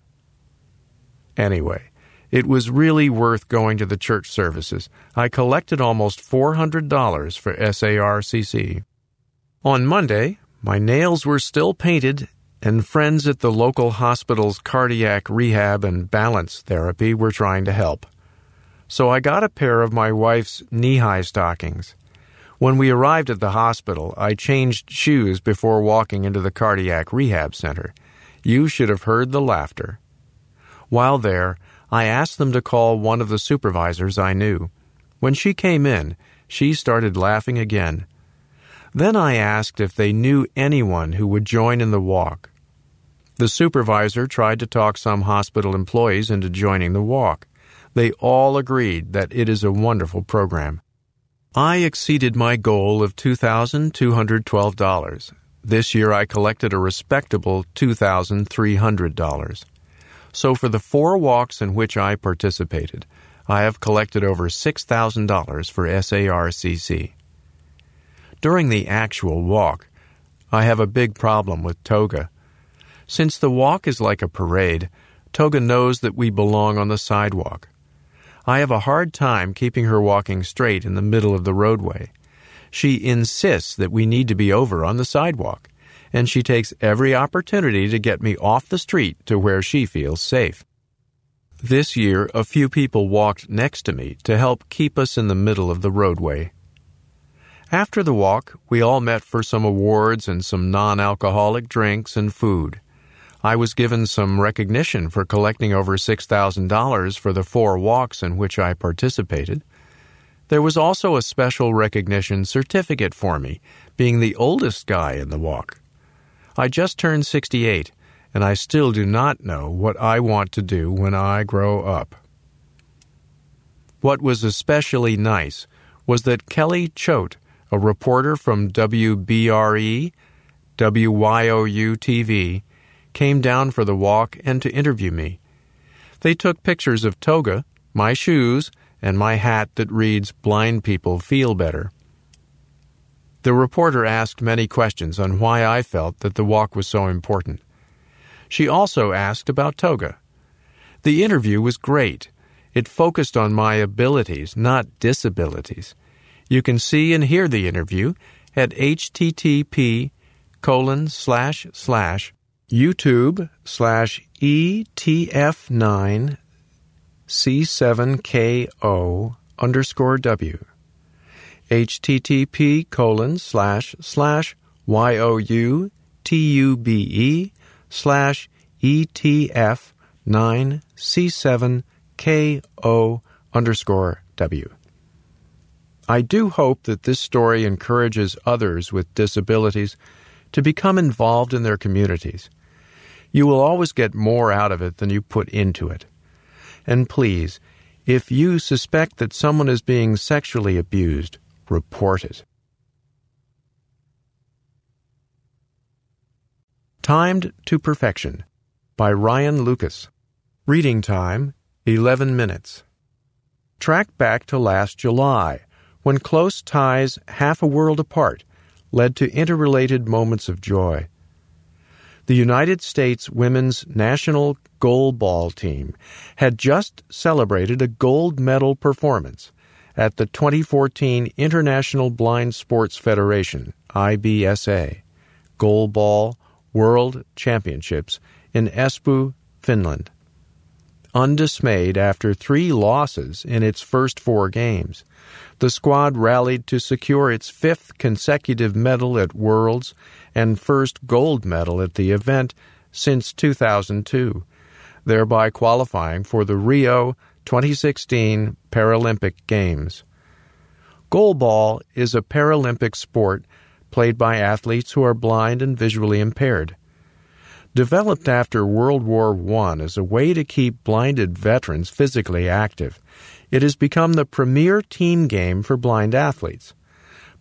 Anyway, it was really worth going to the church services. I collected almost $400 for SARCC. On Monday, my nails were still painted and friends at the local hospital's cardiac rehab and balance therapy were trying to help. So I got a pair of my wife's knee high stockings. When we arrived at the hospital, I changed shoes before walking into the cardiac rehab center. You should have heard the laughter. While there, I asked them to call one of the supervisors I knew. When she came in, she started laughing again. Then I asked if they knew anyone who would join in the walk. The supervisor tried to talk some hospital employees into joining the walk. They all agreed that it is a wonderful program. I exceeded my goal of $2,212. This year I collected a respectable $2,300. So for the four walks in which I participated, I have collected over $6,000 for SARCC. During the actual walk, I have a big problem with toga. Since the walk is like a parade, Toga knows that we belong on the sidewalk. I have a hard time keeping her walking straight in the middle of the roadway. She insists that we need to be over on the sidewalk, and she takes every opportunity to get me off the street to where she feels safe. This year, a few people walked next to me to help keep us in the middle of the roadway. After the walk, we all met for some awards and some non alcoholic drinks and food. I was given some recognition for collecting over $6,000 for the four walks in which I participated. There was also a special recognition certificate for me, being the oldest guy in the walk. I just turned 68, and I still do not know what I want to do when I grow up. What was especially nice was that Kelly Choate, a reporter from WBRE, WYOU TV, came down for the walk and to interview me. They took pictures of Toga, my shoes, and my hat that reads Blind People Feel Better. The reporter asked many questions on why I felt that the walk was so important. She also asked about Toga. The interview was great. It focused on my abilities, not disabilities. You can see and hear the interview at http colon slash slash YouTube slash ETF9 C7KO underscore W. HTTP colon slash slash YOU TUBE slash ETF 9 C7KO underscore W. I do hope that this story encourages others with disabilities to become involved in their communities. You will always get more out of it than you put into it. And please, If you suspect that someone is being sexually abused, report it. Timed to Perfection by Ryan Lucas. Reading time 11 minutes. Track back to last July, when close ties half a world apart led to interrelated moments of joy. The United States women's national goalball team had just celebrated a gold medal performance at the 2014 International Blind Sports Federation, IBSA, Goalball World Championships in Espoo, Finland. Undismayed after three losses in its first four games, the squad rallied to secure its fifth consecutive medal at Worlds and first gold medal at the event since 2002, thereby qualifying for the Rio 2016 Paralympic Games. Goalball is a Paralympic sport played by athletes who are blind and visually impaired. Developed after World War I as a way to keep blinded veterans physically active, it has become the premier team game for blind athletes.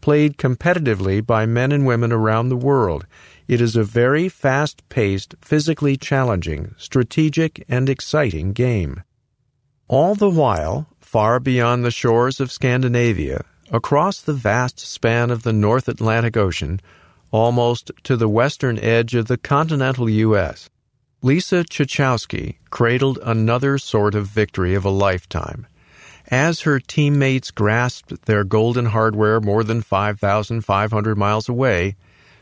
Played competitively by men and women around the world, it is a very fast paced, physically challenging, strategic, and exciting game. All the while, far beyond the shores of Scandinavia, across the vast span of the North Atlantic Ocean, almost to the western edge of the continental U.S. Lisa Czechowski cradled another sort of victory of a lifetime. As her teammates grasped their golden hardware more than 5,500 miles away,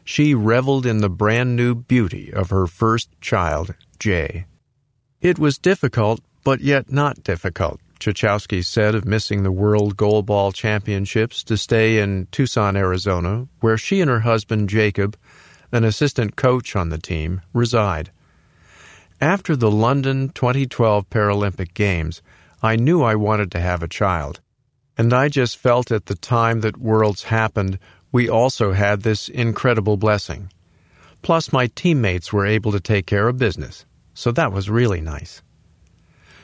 she reveled in the brand new beauty of her first child, Jay. It was difficult, but yet not difficult, Czechowski said of missing the World Goalball Championships to stay in Tucson, Arizona, where she and her husband Jacob, an assistant coach on the team, reside. After the London 2012 Paralympic Games, I knew I wanted to have a child. And I just felt at the time that Worlds happened, we also had this incredible blessing. Plus, my teammates were able to take care of business, so that was really nice.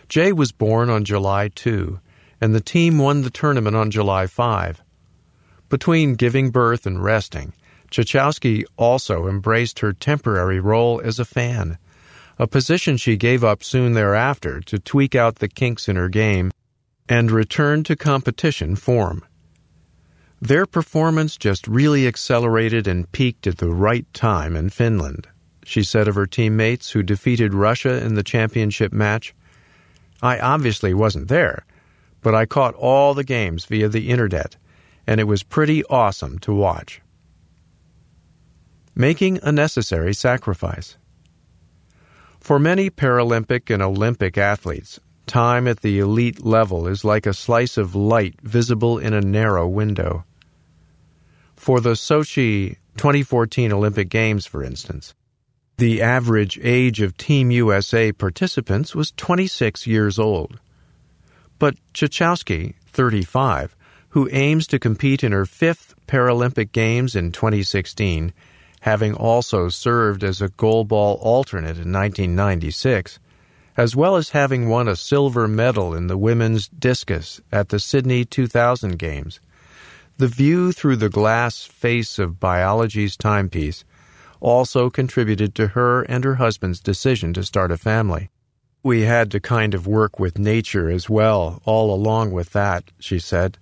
Jay was born on July 2, and the team won the tournament on July 5. Between giving birth and resting, Czechowski also embraced her temporary role as a fan, a position she gave up soon thereafter to tweak out the kinks in her game and return to competition form. Their performance just really accelerated and peaked at the right time in Finland, she said of her teammates who defeated Russia in the championship match. I obviously wasn't there, but I caught all the games via the internet, and it was pretty awesome to watch. Making a necessary sacrifice. For many Paralympic and Olympic athletes, time at the elite level is like a slice of light visible in a narrow window. For the Sochi 2014 Olympic Games, for instance, the average age of Team USA participants was 26 years old. But Czechowski, 35, who aims to compete in her fifth Paralympic Games in 2016, having also served as a goalball alternate in 1996, as well as having won a silver medal in the women's discus at the Sydney 2000 Games. The view through the glass face of biology's timepiece also contributed to her and her husband's decision to start a family. We had to kind of work with nature as well, all along with that, she said.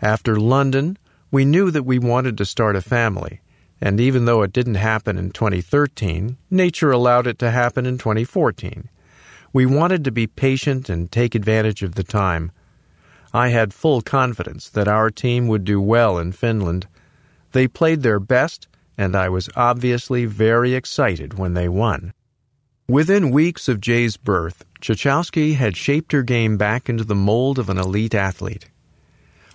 After London, we knew that we wanted to start a family, and even though it didn't happen in 2013, nature allowed it to happen in 2014. We wanted to be patient and take advantage of the time. I had full confidence that our team would do well in Finland. They played their best and I was obviously very excited when they won. Within weeks of Jay's birth, Czechowski had shaped her game back into the mold of an elite athlete.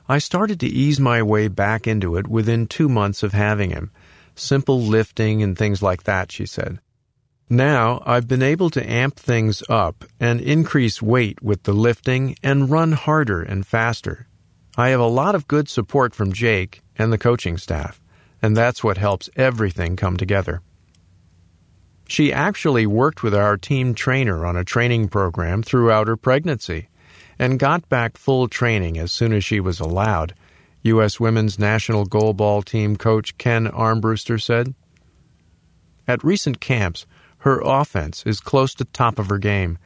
I started to ease my way back into it within two months of having him. Simple lifting and things like that, she said. Now I've been able to amp things up and increase weight with the lifting and run harder and faster. I have a lot of good support from Jake and the coaching staff and that's what helps everything come together. She actually worked with our team trainer on a training program throughout her pregnancy, and got back full training as soon as she was allowed, U.S. women's national goalball team coach Ken Armbruster said. At recent camps, her offense is close to top of her game,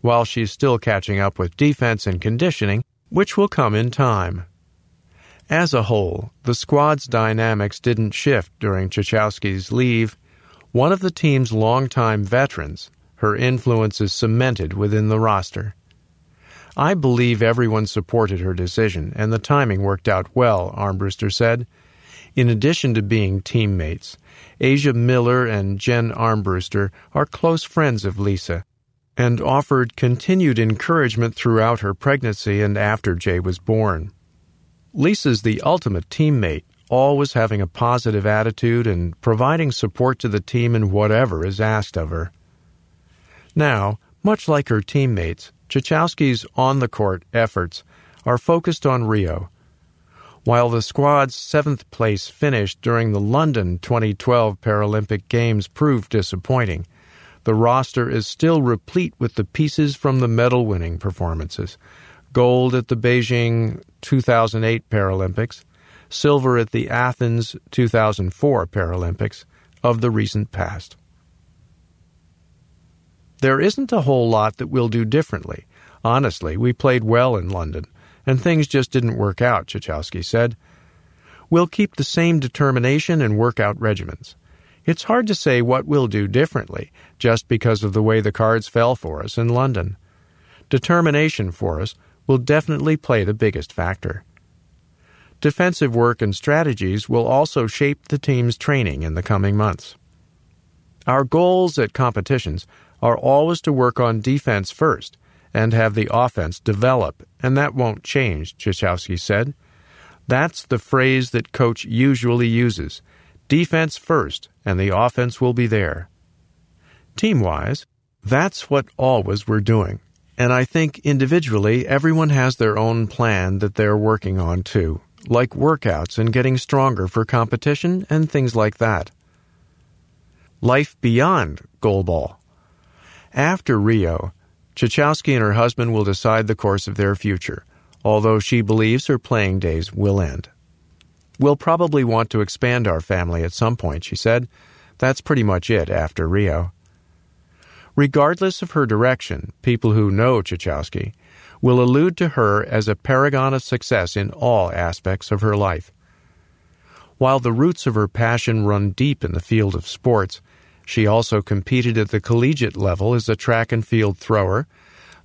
while she's still catching up with defense and conditioning, which will come in time. As a whole, the squad's dynamics didn't shift during Czechowski's leave. One of the team's longtime veterans, her influence is cemented within the roster. I believe everyone supported her decision, and the timing worked out well, Armbruster said. In addition to being teammates, Asia Miller and Jen Armbruster are close friends of Lisa and offered continued encouragement throughout her pregnancy and after Jay was born. Lisa's the ultimate teammate, always having a positive attitude and providing support to the team in whatever is asked of her. Now, much like her teammates, Czechowski's on the court efforts are focused on Rio. While the squad's seventh place finish during the London 2012 Paralympic Games proved disappointing, the roster is still replete with the pieces from the medal winning performances gold at the Beijing 2008 Paralympics, silver at the Athens 2004 Paralympics of the recent past. There isn't a whole lot that we'll do differently. Honestly, we played well in London, and things just didn't work out, Czechowski said. We'll keep the same determination and workout regimens. It's hard to say what we'll do differently, just because of the way the cards fell for us in London. Determination for us will definitely play the biggest factor. Defensive work and strategies will also shape the team's training in the coming months. Our goals at competitions are always to work on defense first and have the offense develop, and that won't change, Czechowski said. That's the phrase that coach usually uses defense first, and the offense will be there. Team wise, that's what always we're doing. And I think individually, everyone has their own plan that they're working on too, like workouts and getting stronger for competition and things like that. Life beyond goalball. After Rio, Czechowski and her husband will decide the course of their future, although she believes her playing days will end. We'll probably want to expand our family at some point, she said. That's pretty much it after Rio. Regardless of her direction, people who know Czechowski will allude to her as a paragon of success in all aspects of her life. While the roots of her passion run deep in the field of sports, she also competed at the collegiate level as a track and field thrower,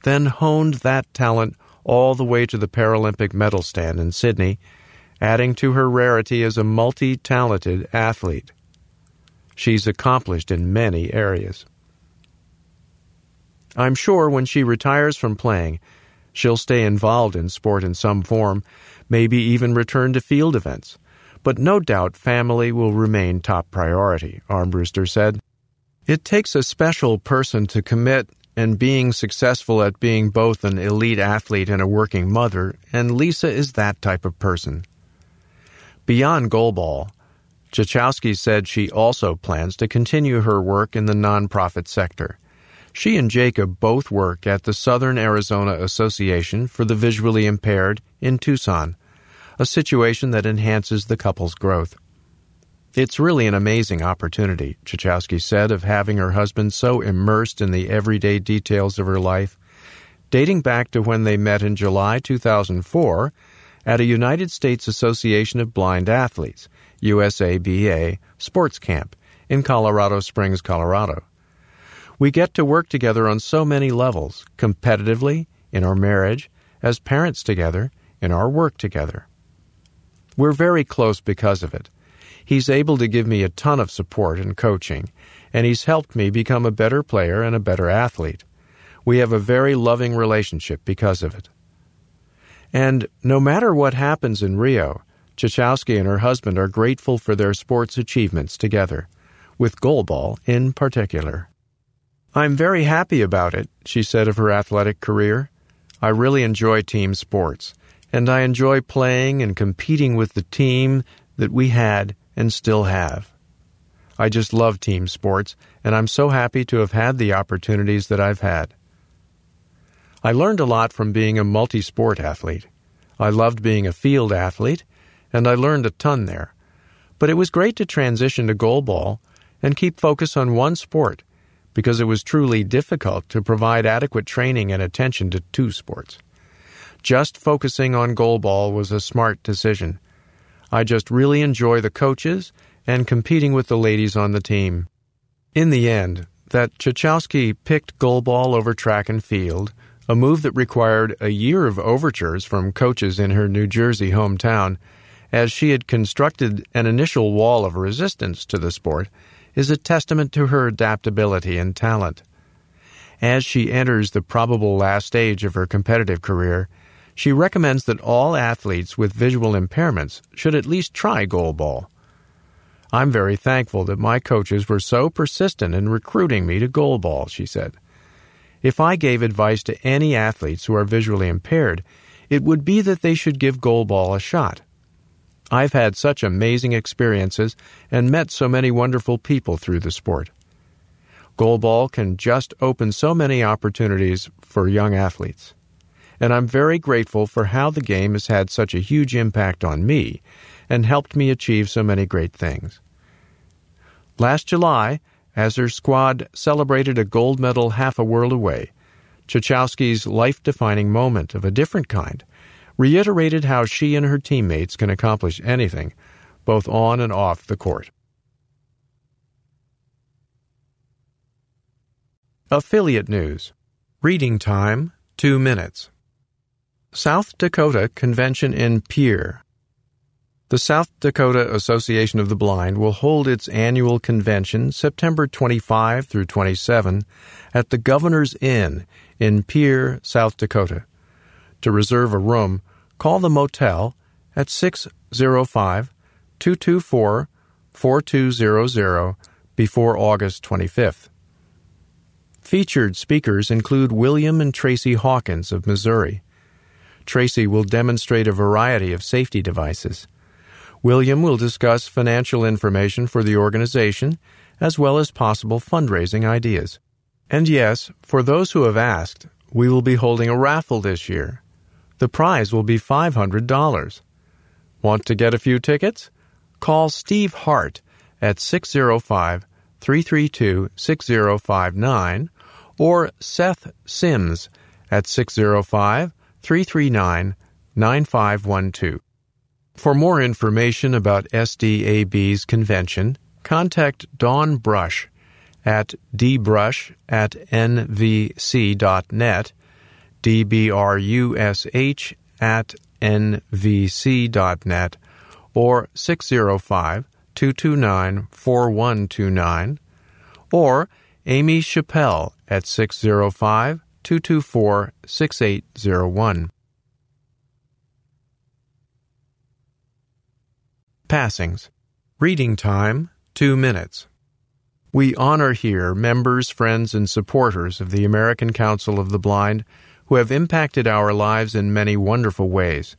then honed that talent all the way to the Paralympic medal stand in Sydney, adding to her rarity as a multi talented athlete. She's accomplished in many areas. I'm sure when she retires from playing, she'll stay involved in sport in some form, maybe even return to field events. But no doubt family will remain top priority, Armbruster said. It takes a special person to commit and being successful at being both an elite athlete and a working mother, and Lisa is that type of person. Beyond goalball, Czechowski said she also plans to continue her work in the nonprofit sector. She and Jacob both work at the Southern Arizona Association for the Visually Impaired in Tucson, a situation that enhances the couple's growth. It's really an amazing opportunity, Czechowski said, of having her husband so immersed in the everyday details of her life. Dating back to when they met in July 2004 at a United States Association of Blind Athletes, USABA, sports camp in Colorado Springs, Colorado. We get to work together on so many levels competitively, in our marriage, as parents together, in our work together. We're very close because of it. He's able to give me a ton of support and coaching, and he's helped me become a better player and a better athlete. We have a very loving relationship because of it. And no matter what happens in Rio, Czechowski and her husband are grateful for their sports achievements together, with goalball in particular. I'm very happy about it, she said of her athletic career. I really enjoy team sports, and I enjoy playing and competing with the team that we had and still have. I just love team sports, and I'm so happy to have had the opportunities that I've had. I learned a lot from being a multi sport athlete. I loved being a field athlete, and I learned a ton there. But it was great to transition to goalball and keep focus on one sport because it was truly difficult to provide adequate training and attention to two sports. Just focusing on goalball was a smart decision. I just really enjoy the coaches and competing with the ladies on the team. In the end, that Czechowski picked goalball over track and field, a move that required a year of overtures from coaches in her New Jersey hometown, as she had constructed an initial wall of resistance to the sport, is a testament to her adaptability and talent. As she enters the probable last stage of her competitive career, she recommends that all athletes with visual impairments should at least try goalball. I'm very thankful that my coaches were so persistent in recruiting me to goalball, she said. If I gave advice to any athletes who are visually impaired, it would be that they should give goalball a shot. I've had such amazing experiences and met so many wonderful people through the sport. Goalball can just open so many opportunities for young athletes. And I'm very grateful for how the game has had such a huge impact on me and helped me achieve so many great things. Last July, as her squad celebrated a gold medal half a world away, Czechowski's life defining moment of a different kind reiterated how she and her teammates can accomplish anything, both on and off the court. Affiliate News Reading Time 2 minutes. South Dakota Convention in Pierre. The South Dakota Association of the Blind will hold its annual convention September 25 through 27 at the Governor's Inn in Pierre, South Dakota. To reserve a room, call the motel at 605 224 4200 before August 25th. Featured speakers include William and Tracy Hawkins of Missouri. Tracy will demonstrate a variety of safety devices. William will discuss financial information for the organization as well as possible fundraising ideas. And yes, for those who have asked, we will be holding a raffle this year. The prize will be $500. Want to get a few tickets? Call Steve Hart at 605 332 6059 or Seth Sims at 605 339 9512. For more information about SDAB's convention, contact Dawn Brush at dbrush at nvc.net dbrush at nvc.net or 605 229 4129 or Amy Chappelle at 605 224 6801. Passings. Reading time 2 minutes. We honor here members, friends, and supporters of the American Council of the Blind who have impacted our lives in many wonderful ways.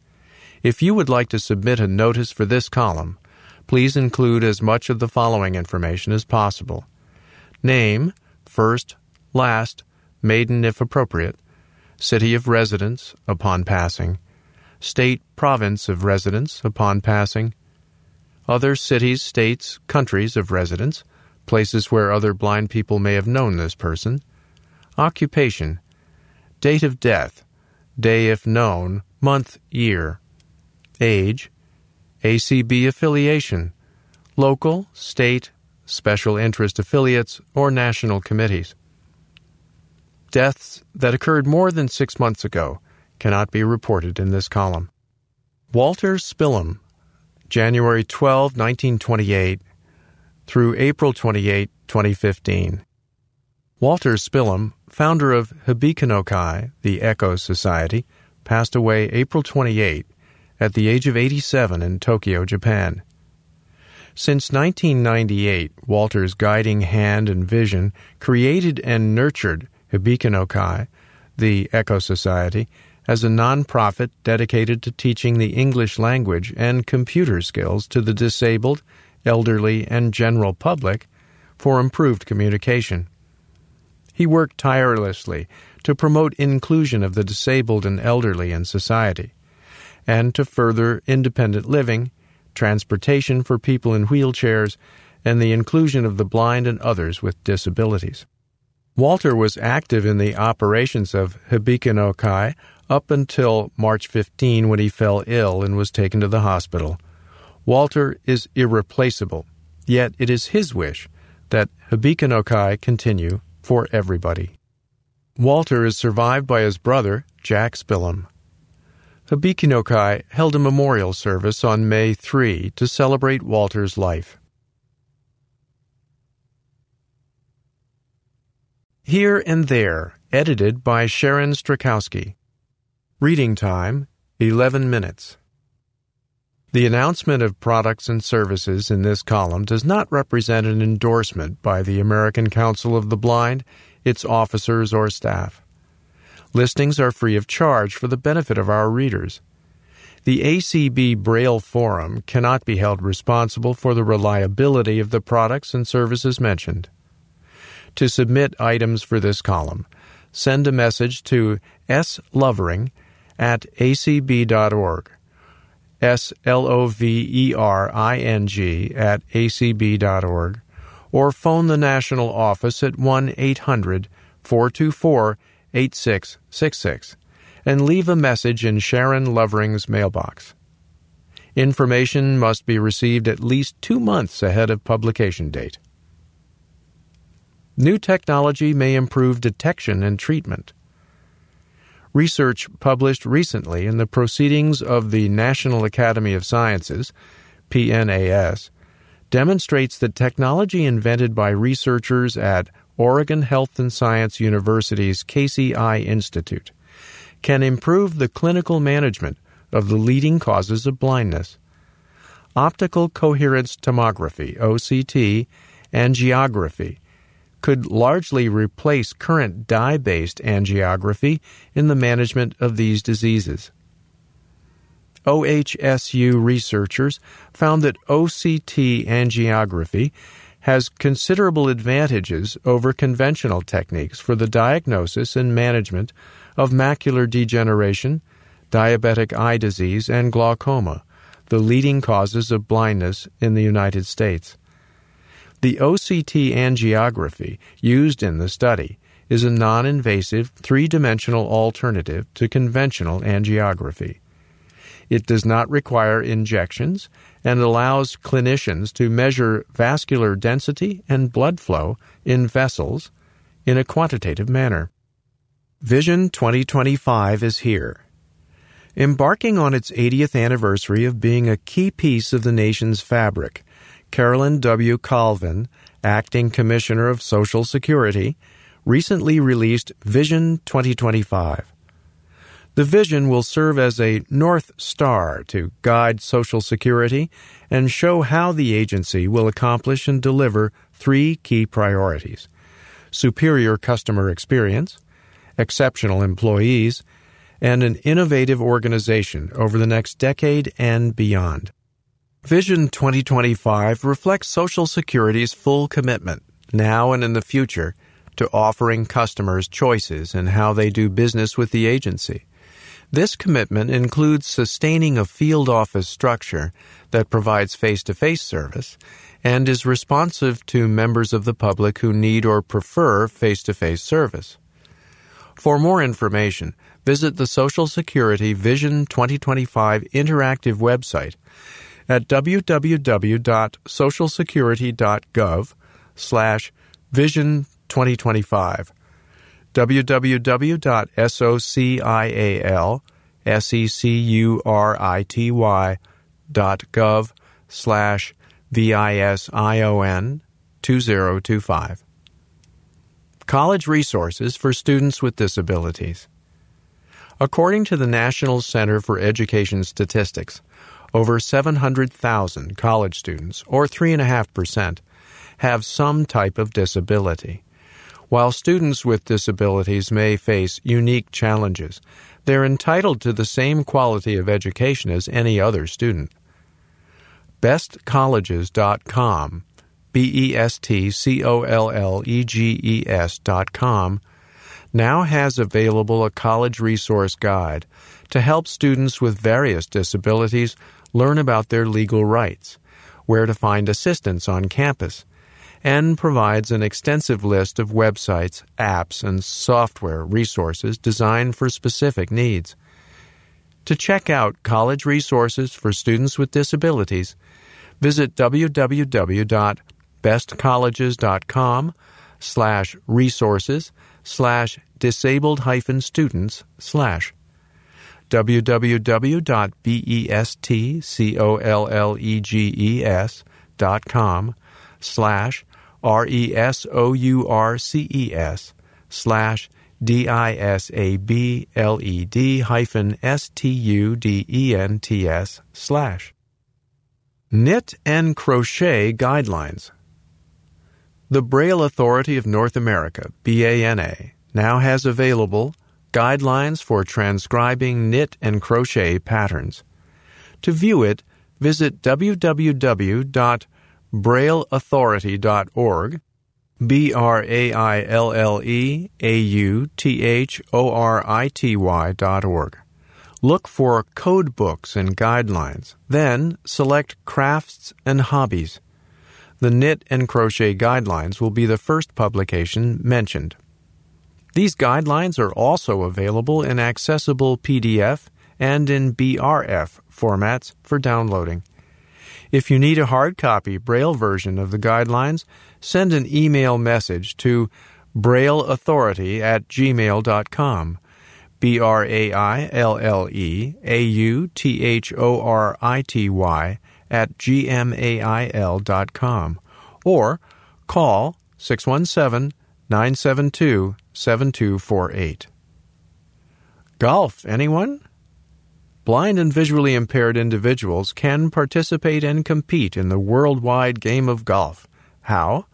If you would like to submit a notice for this column, please include as much of the following information as possible name, first, last, maiden if appropriate, city of residence upon passing, state, province of residence upon passing, other cities, states, countries of residence, places where other blind people may have known this person, occupation, date of death, day if known, month, year, age, ACB affiliation, local, state, special interest affiliates, or national committees. Deaths that occurred more than six months ago cannot be reported in this column. Walter Spillum, January 12, 1928, through April 28, 2015. Walter Spillum founder of Hibikinokai, the Echo Society, passed away April 28 at the age of 87 in Tokyo, Japan. Since 1998, Walter's guiding hand and vision created and nurtured Hibikinokai, the Echo Society, as a nonprofit dedicated to teaching the English language and computer skills to the disabled, elderly, and general public for improved communication. He worked tirelessly to promote inclusion of the disabled and elderly in society, and to further independent living, transportation for people in wheelchairs, and the inclusion of the blind and others with disabilities. Walter was active in the operations of Hibiki no Kai up until March 15 when he fell ill and was taken to the hospital. Walter is irreplaceable, yet it is his wish that Hibiki no Kai continue for everybody. Walter is survived by his brother, Jack Spillum. Hibiki no Kai held a memorial service on May 3 to celebrate Walter's life. Here and There, edited by Sharon Strzalkowski. Reading time 11 minutes. The announcement of products and services in this column does not represent an endorsement by the American Council of the Blind, its officers, or staff. Listings are free of charge for the benefit of our readers. The ACB Braille Forum cannot be held responsible for the reliability of the products and services mentioned. To submit items for this column, send a message to slovering at acb.org. S L O V E R I N G at acb.org, or phone the national office at 1 800 424 8666 and leave a message in Sharon Lovering's mailbox. Information must be received at least two months ahead of publication date. New technology may improve detection and treatment. Research published recently in the Proceedings of the National Academy of Sciences, PNAS, demonstrates that technology invented by researchers at Oregon Health and Science University's Casey Eye Institute can improve the clinical management of the leading causes of blindness. Optical coherence tomography, OCT, and angiography, could largely replace current dye based angiography in the management of these diseases. OHSU researchers found that OCT angiography has considerable advantages over conventional techniques for the diagnosis and management of macular degeneration, diabetic eye disease, and glaucoma, the leading causes of blindness in the United States. The OCT angiography used in the study is a non invasive, three dimensional alternative to conventional angiography. It does not require injections and allows clinicians to measure vascular density and blood flow in vessels in a quantitative manner. Vision 2025 is here. Embarking on its 80th anniversary of being a key piece of the nation's fabric, Carolyn W. Colvin, Acting Commissioner of Social Security, recently released Vision 2025. The vision will serve as a North Star to guide Social Security and show how the agency will accomplish and deliver three key priorities superior customer experience, exceptional employees, and an innovative organization over the next decade and beyond. Vision 2025 reflects Social Security's full commitment, now and in the future, to offering customers choices in how they do business with the agency. This commitment includes sustaining a field office structure that provides face to face service and is responsive to members of the public who need or prefer face to face service. For more information, visit the Social Security Vision 2025 interactive website at www.socialsecurity.gov slash vision 2025 www.socialsecurity.gov slash vision 2025 College Resources for Students with Disabilities. According to the National Center for Education Statistics, over 700,000 college students, or 3.5%, have some type of disability. While students with disabilities may face unique challenges, they're entitled to the same quality of education as any other student. BestColleges.com, B E S T C O L L E G E S.com, now has available a college resource guide to help students with various disabilities learn about their legal rights, where to find assistance on campus, and provides an extensive list of websites, apps, and software resources designed for specific needs. To check out college resources for students with disabilities, visit www.bestcolleges.com slash resources slash disabled hyphen students slash www.bestcolleges.com slash R-E-S-O-U-R-C-E-S slash D-I-S-A-B-L-E-D hyphen S-T-U-D-E-N-T-S slash. Knit and Crochet Guidelines. The Braille Authority of North America, BANA, now has available Guidelines for Transcribing Knit and Crochet Patterns. To view it, visit www.brailleauthority.org, B R A I L L E A U T H O R I T Y dot org. Look for code books and guidelines. Then select crafts and hobbies. The Knit and Crochet Guidelines will be the first publication mentioned. These guidelines are also available in accessible PDF and in BRF formats for downloading. If you need a hard copy Braille version of the guidelines, send an email message to brailleauthority at gmail.com. B R A I L L E A U T H O R I T Y at gmail dot com or call 617 972 7248. Golf, anyone? Blind and visually impaired individuals can participate and compete in the worldwide game of golf. How?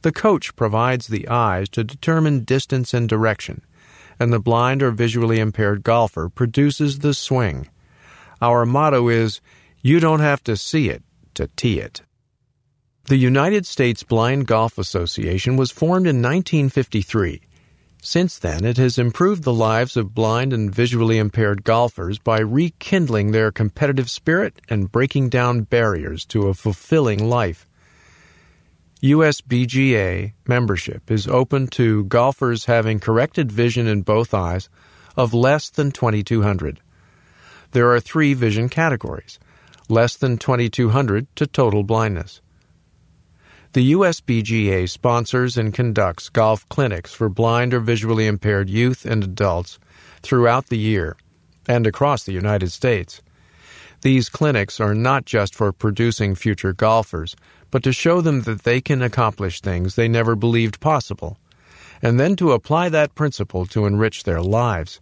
The coach provides the eyes to determine distance and direction, and the blind or visually impaired golfer produces the swing. Our motto is You don't have to see it to tee it. The United States Blind Golf Association was formed in 1953. Since then, it has improved the lives of blind and visually impaired golfers by rekindling their competitive spirit and breaking down barriers to a fulfilling life. USBGA membership is open to golfers having corrected vision in both eyes of less than 2200. There are three vision categories less than 2200 to total blindness. The USBGA sponsors and conducts golf clinics for blind or visually impaired youth and adults throughout the year and across the United States. These clinics are not just for producing future golfers, but to show them that they can accomplish things they never believed possible, and then to apply that principle to enrich their lives.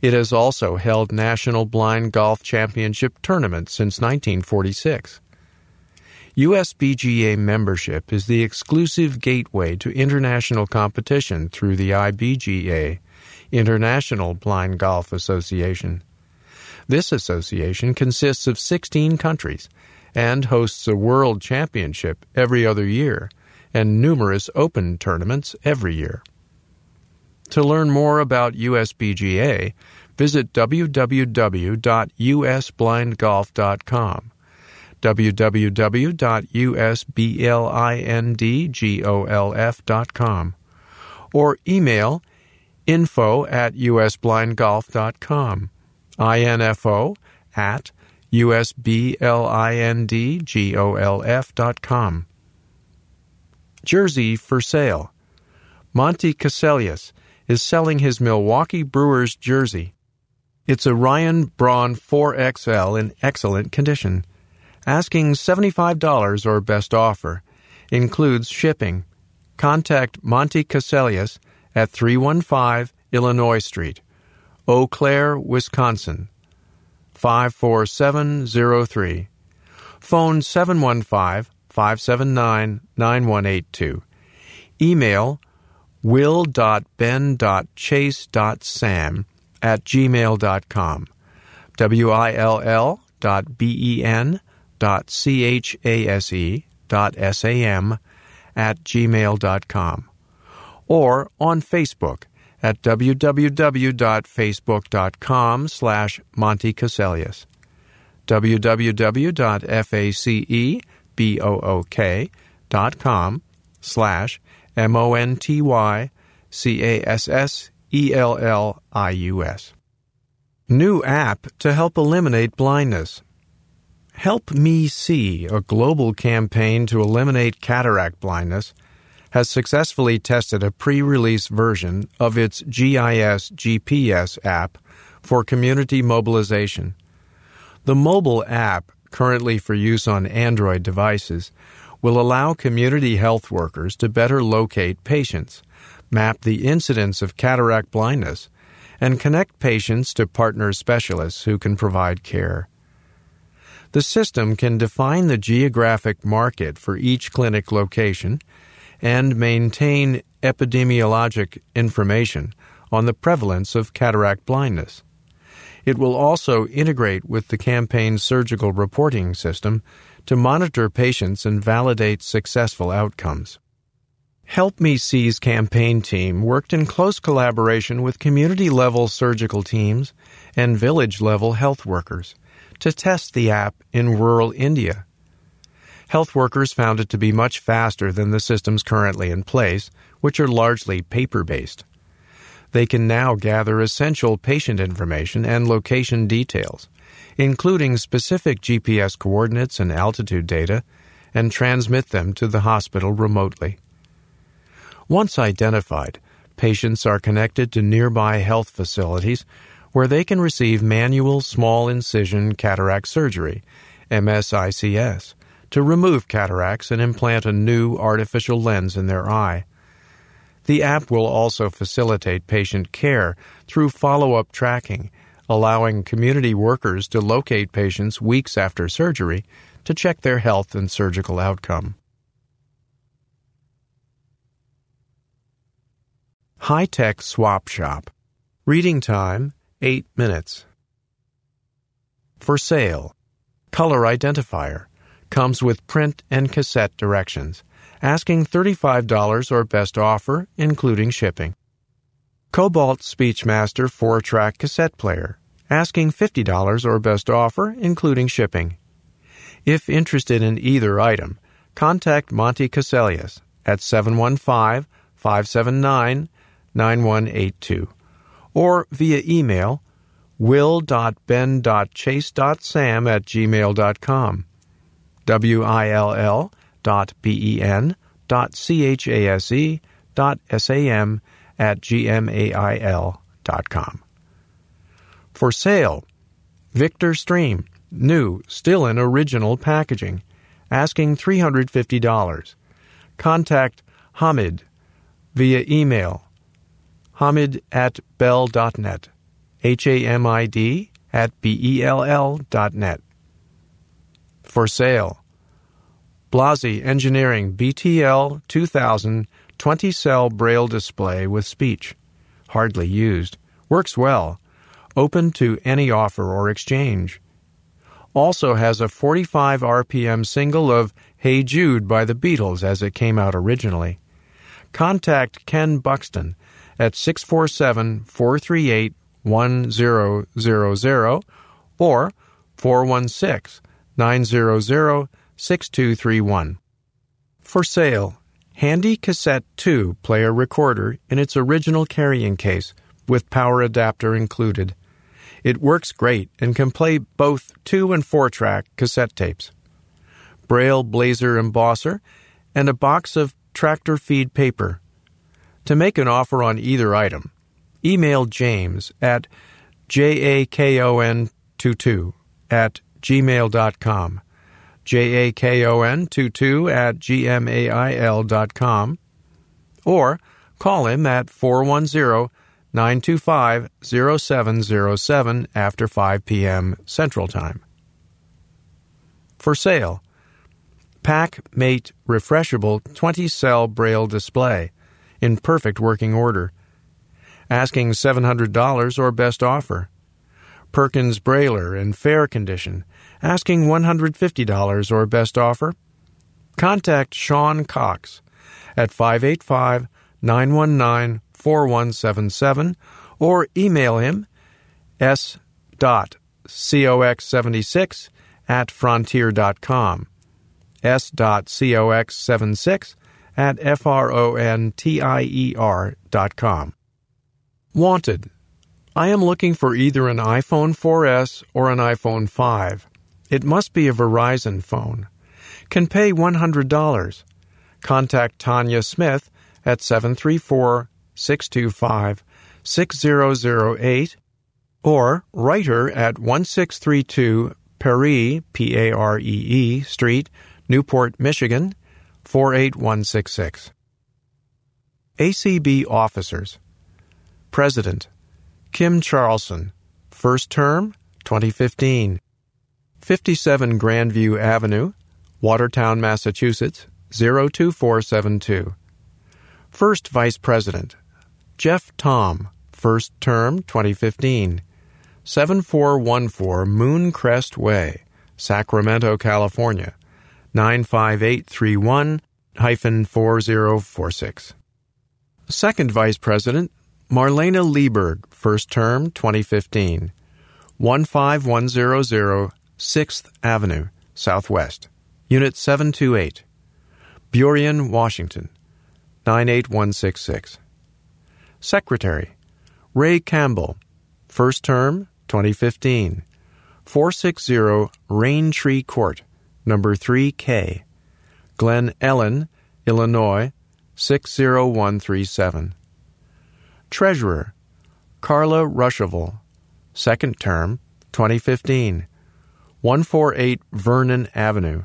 It has also held national blind golf championship tournaments since 1946. USBGA membership is the exclusive gateway to international competition through the IBGA, International Blind Golf Association. This association consists of 16 countries and hosts a world championship every other year and numerous open tournaments every year. To learn more about USBGA, visit www.usblindgolf.com www.usblindgolf.com or email info at usblindgolf.com info at usblindgolf.com. Jersey for sale. Monty Cassellius is selling his Milwaukee Brewers jersey. It's a Ryan Braun 4XL in excellent condition. Asking $75 or best offer. Includes shipping. Contact Monty Cassellius at 315 Illinois Street, Eau Claire, Wisconsin 54703. Phone 715 579 9182. Email will.ben.chase.sam at gmail.com. W-I-L-L dot B-E-N dot C-H-A-S-E dot S-A-M at gmail.com. Or on Facebook at www.facebook.com slash Monty Cassellius, www.facebook.com slash M-O-N-T-Y-C-A-S-S-E-L-L-I-U-S. New app to help eliminate blindness. Help Me See, a global campaign to eliminate cataract blindness, has successfully tested a pre release version of its GIS GPS app for community mobilization. The mobile app, currently for use on Android devices, will allow community health workers to better locate patients, map the incidence of cataract blindness, and connect patients to partner specialists who can provide care. The system can define the geographic market for each clinic location and maintain epidemiologic information on the prevalence of cataract blindness. It will also integrate with the campaign's surgical reporting system to monitor patients and validate successful outcomes. Help Me See's campaign team worked in close collaboration with community level surgical teams and village level health workers to test the app in rural India. Health workers found it to be much faster than the systems currently in place, which are largely paper based. They can now gather essential patient information and location details, including specific GPS coordinates and altitude data, and transmit them to the hospital remotely. Once identified, patients are connected to nearby health facilities where they can receive manual small incision cataract surgery, MSICS, to remove cataracts and implant a new artificial lens in their eye. The app will also facilitate patient care through follow up tracking, allowing community workers to locate patients weeks after surgery to check their health and surgical outcome. High Tech Swap Shop. Reading time 8 minutes. For sale. Color identifier. Comes with print and cassette directions. Asking $35 or best offer, including shipping. Cobolt Speechmaster 4 track cassette player. Asking $50 or best offer, including shipping. If interested in either item, contact Monty Cassellius at 715 579 9182 or via email will.ben.chase.sam at gmail.com. W-I-L-L dot B-E-N dot C-H-A-S-E dot S-A-M at G-M-A-I-L dot com. For sale, Victor Stream, new, still in original packaging, asking $350. Contact Hamid via email hamid at bell.net. H-A-M-I-D at B-E-L-L dot net. For sale. Blazie Engineering BTL 2000 20 cell braille display with speech. Hardly used. Works well. Open to any offer or exchange. Also has a 45 RPM single of Hey Jude by the Beatles as it came out originally. Contact Ken Buxton at 647 438 1000 or 416 900 6231. For sale, Handi Cassette 2 player recorder in its original carrying case with power adapter included. It works great and can play both 2 and 4 track cassette tapes. Braille Blazer embosser and a box of tractor feed paper to make an offer on either item, email James at jakon22 at gmail.com, jakon22 at gmail.com, or call him at 410 925 0707 after 5 p.m. Central Time. For sale, PAC Mate Refreshable 20 cell Braille display in perfect working order. Asking $700 or best offer. Perkins Brailer in fair condition. Asking $150 or best offer. Contact Sean Cox at 585 919 4177 or email him s.cox76 at frontier.com s.cox76 at f-r-o-n-t-i-e-r dot com. Wanted. I am looking for either an iPhone 4S or an iPhone 5. It must be a Verizon phone. Can pay $100. Contact Tanya Smith at 734 625 6008 or write her at 1632 Paree, P A R E E Street, Newport, Michigan 48166. ACB Officers. President. Kim Charlson. First Term 2015 57 Grandview Avenue, Watertown, Massachusetts 02472 First Vice President. Jeff Thom. First Term 2015 7414 Mooncrest Way, Sacramento, California 95831 4046. Second Vice President Marlaina Lieberg, first term 2015, 15100 6th Avenue, Southwest, Unit 728, Burien, Washington. 98166. Secretary Ray Campbell, first term 2015, 460 Rain Tree Court, number 3K, Glen Ellyn, Illinois 60137. Treasurer Carla Ruschival, second term 2015, 148 Vernon Avenue,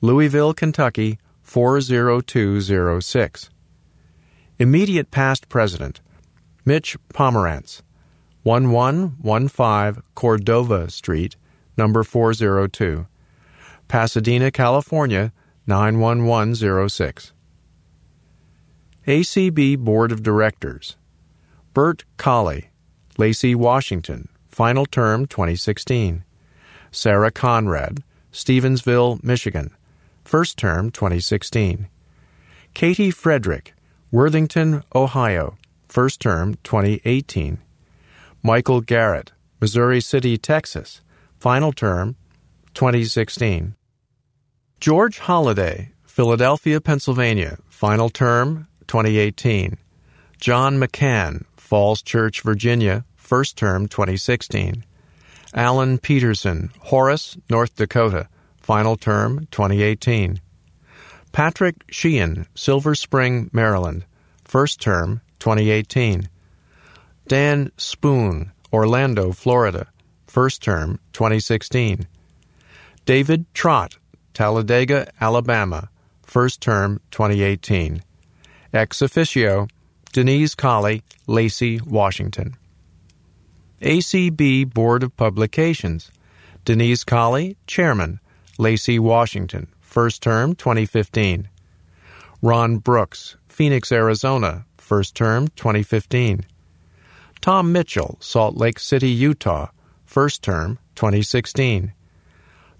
Louisville, Kentucky 40206. Immediate past president Mitch Pomerantz, 1115 Cordova Street, number 402. Pasadena, California 91106. ACB Board of Directors Berl Colley, Lacey Washington, final term 2016. Sarah Conrad, Stevensville, Michigan, first term 2016. Katie Frederick, Worthington, Ohio, first term 2018. Michael Garrett, Missouri City, Texas, final term 2016. George Holliday, Philadelphia, Pennsylvania, final term 2018. John McCann, Falls Church, Virginia, first term 2016. Alan Peterson, Horace, North Dakota, final term 2018. Patrick Sheehan, Silver Spring, Maryland, first term 2018. Dan Spoon, Orlando, Florida, first term 2016. David Trott, Talladega, Alabama, first term 2018. Ex officio, Denise Colley, Lacey, Washington. ACB Board of Publications, Denise Colley, Chairman, Lacey, Washington, first term 2015. Ron Brooks, Phoenix, Arizona, first term 2015. Tom Mitchell, Salt Lake City, Utah, first term 2016.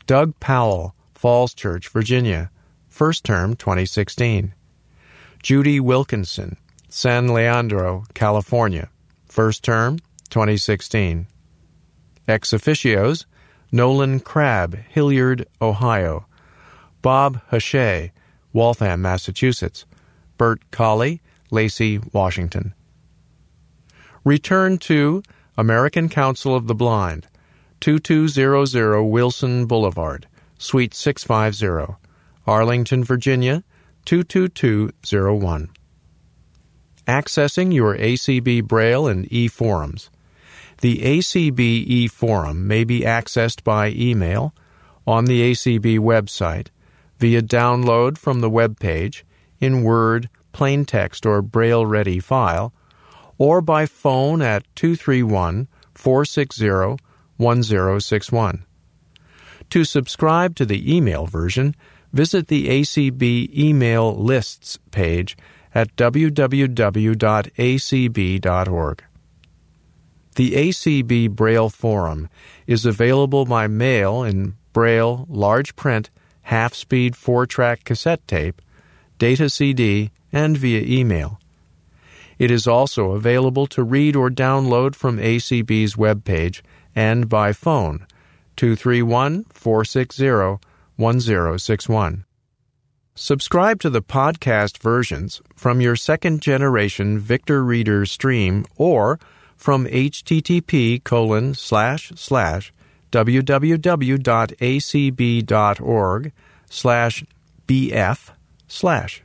Doug Powell, Falls Church, Virginia, first term 2016. Judy Wilkinson, San Leandro, California, first term 2016. Ex officios Nolan Crabb, Hilliard, Ohio. Bob Hachey, Waltham, Massachusetts. Berl Colley, Lacey, Washington. Return to American Council of the Blind, 2200 Wilson Boulevard, Suite 650, Arlington, Virginia 22201. Accessing your ACB Braille and e forums. The ACB e forum may be accessed by email, on the ACB website, via download from the web page, in Word, plain text, or Braille ready file, or by phone at 231 460 1061. To subscribe to the email version, visit the ACB email lists page at www.acb.org. The ACB Braille Forum is available by mail in Braille large print half speed 4 track cassette tape, data CD, and via email. It is also available to read or download from ACB's webpage and by phone 231 460 1061. Subscribe to the podcast versions from your second generation Victor Reader stream or from http colon slash slash www.acb.org slash bf slash.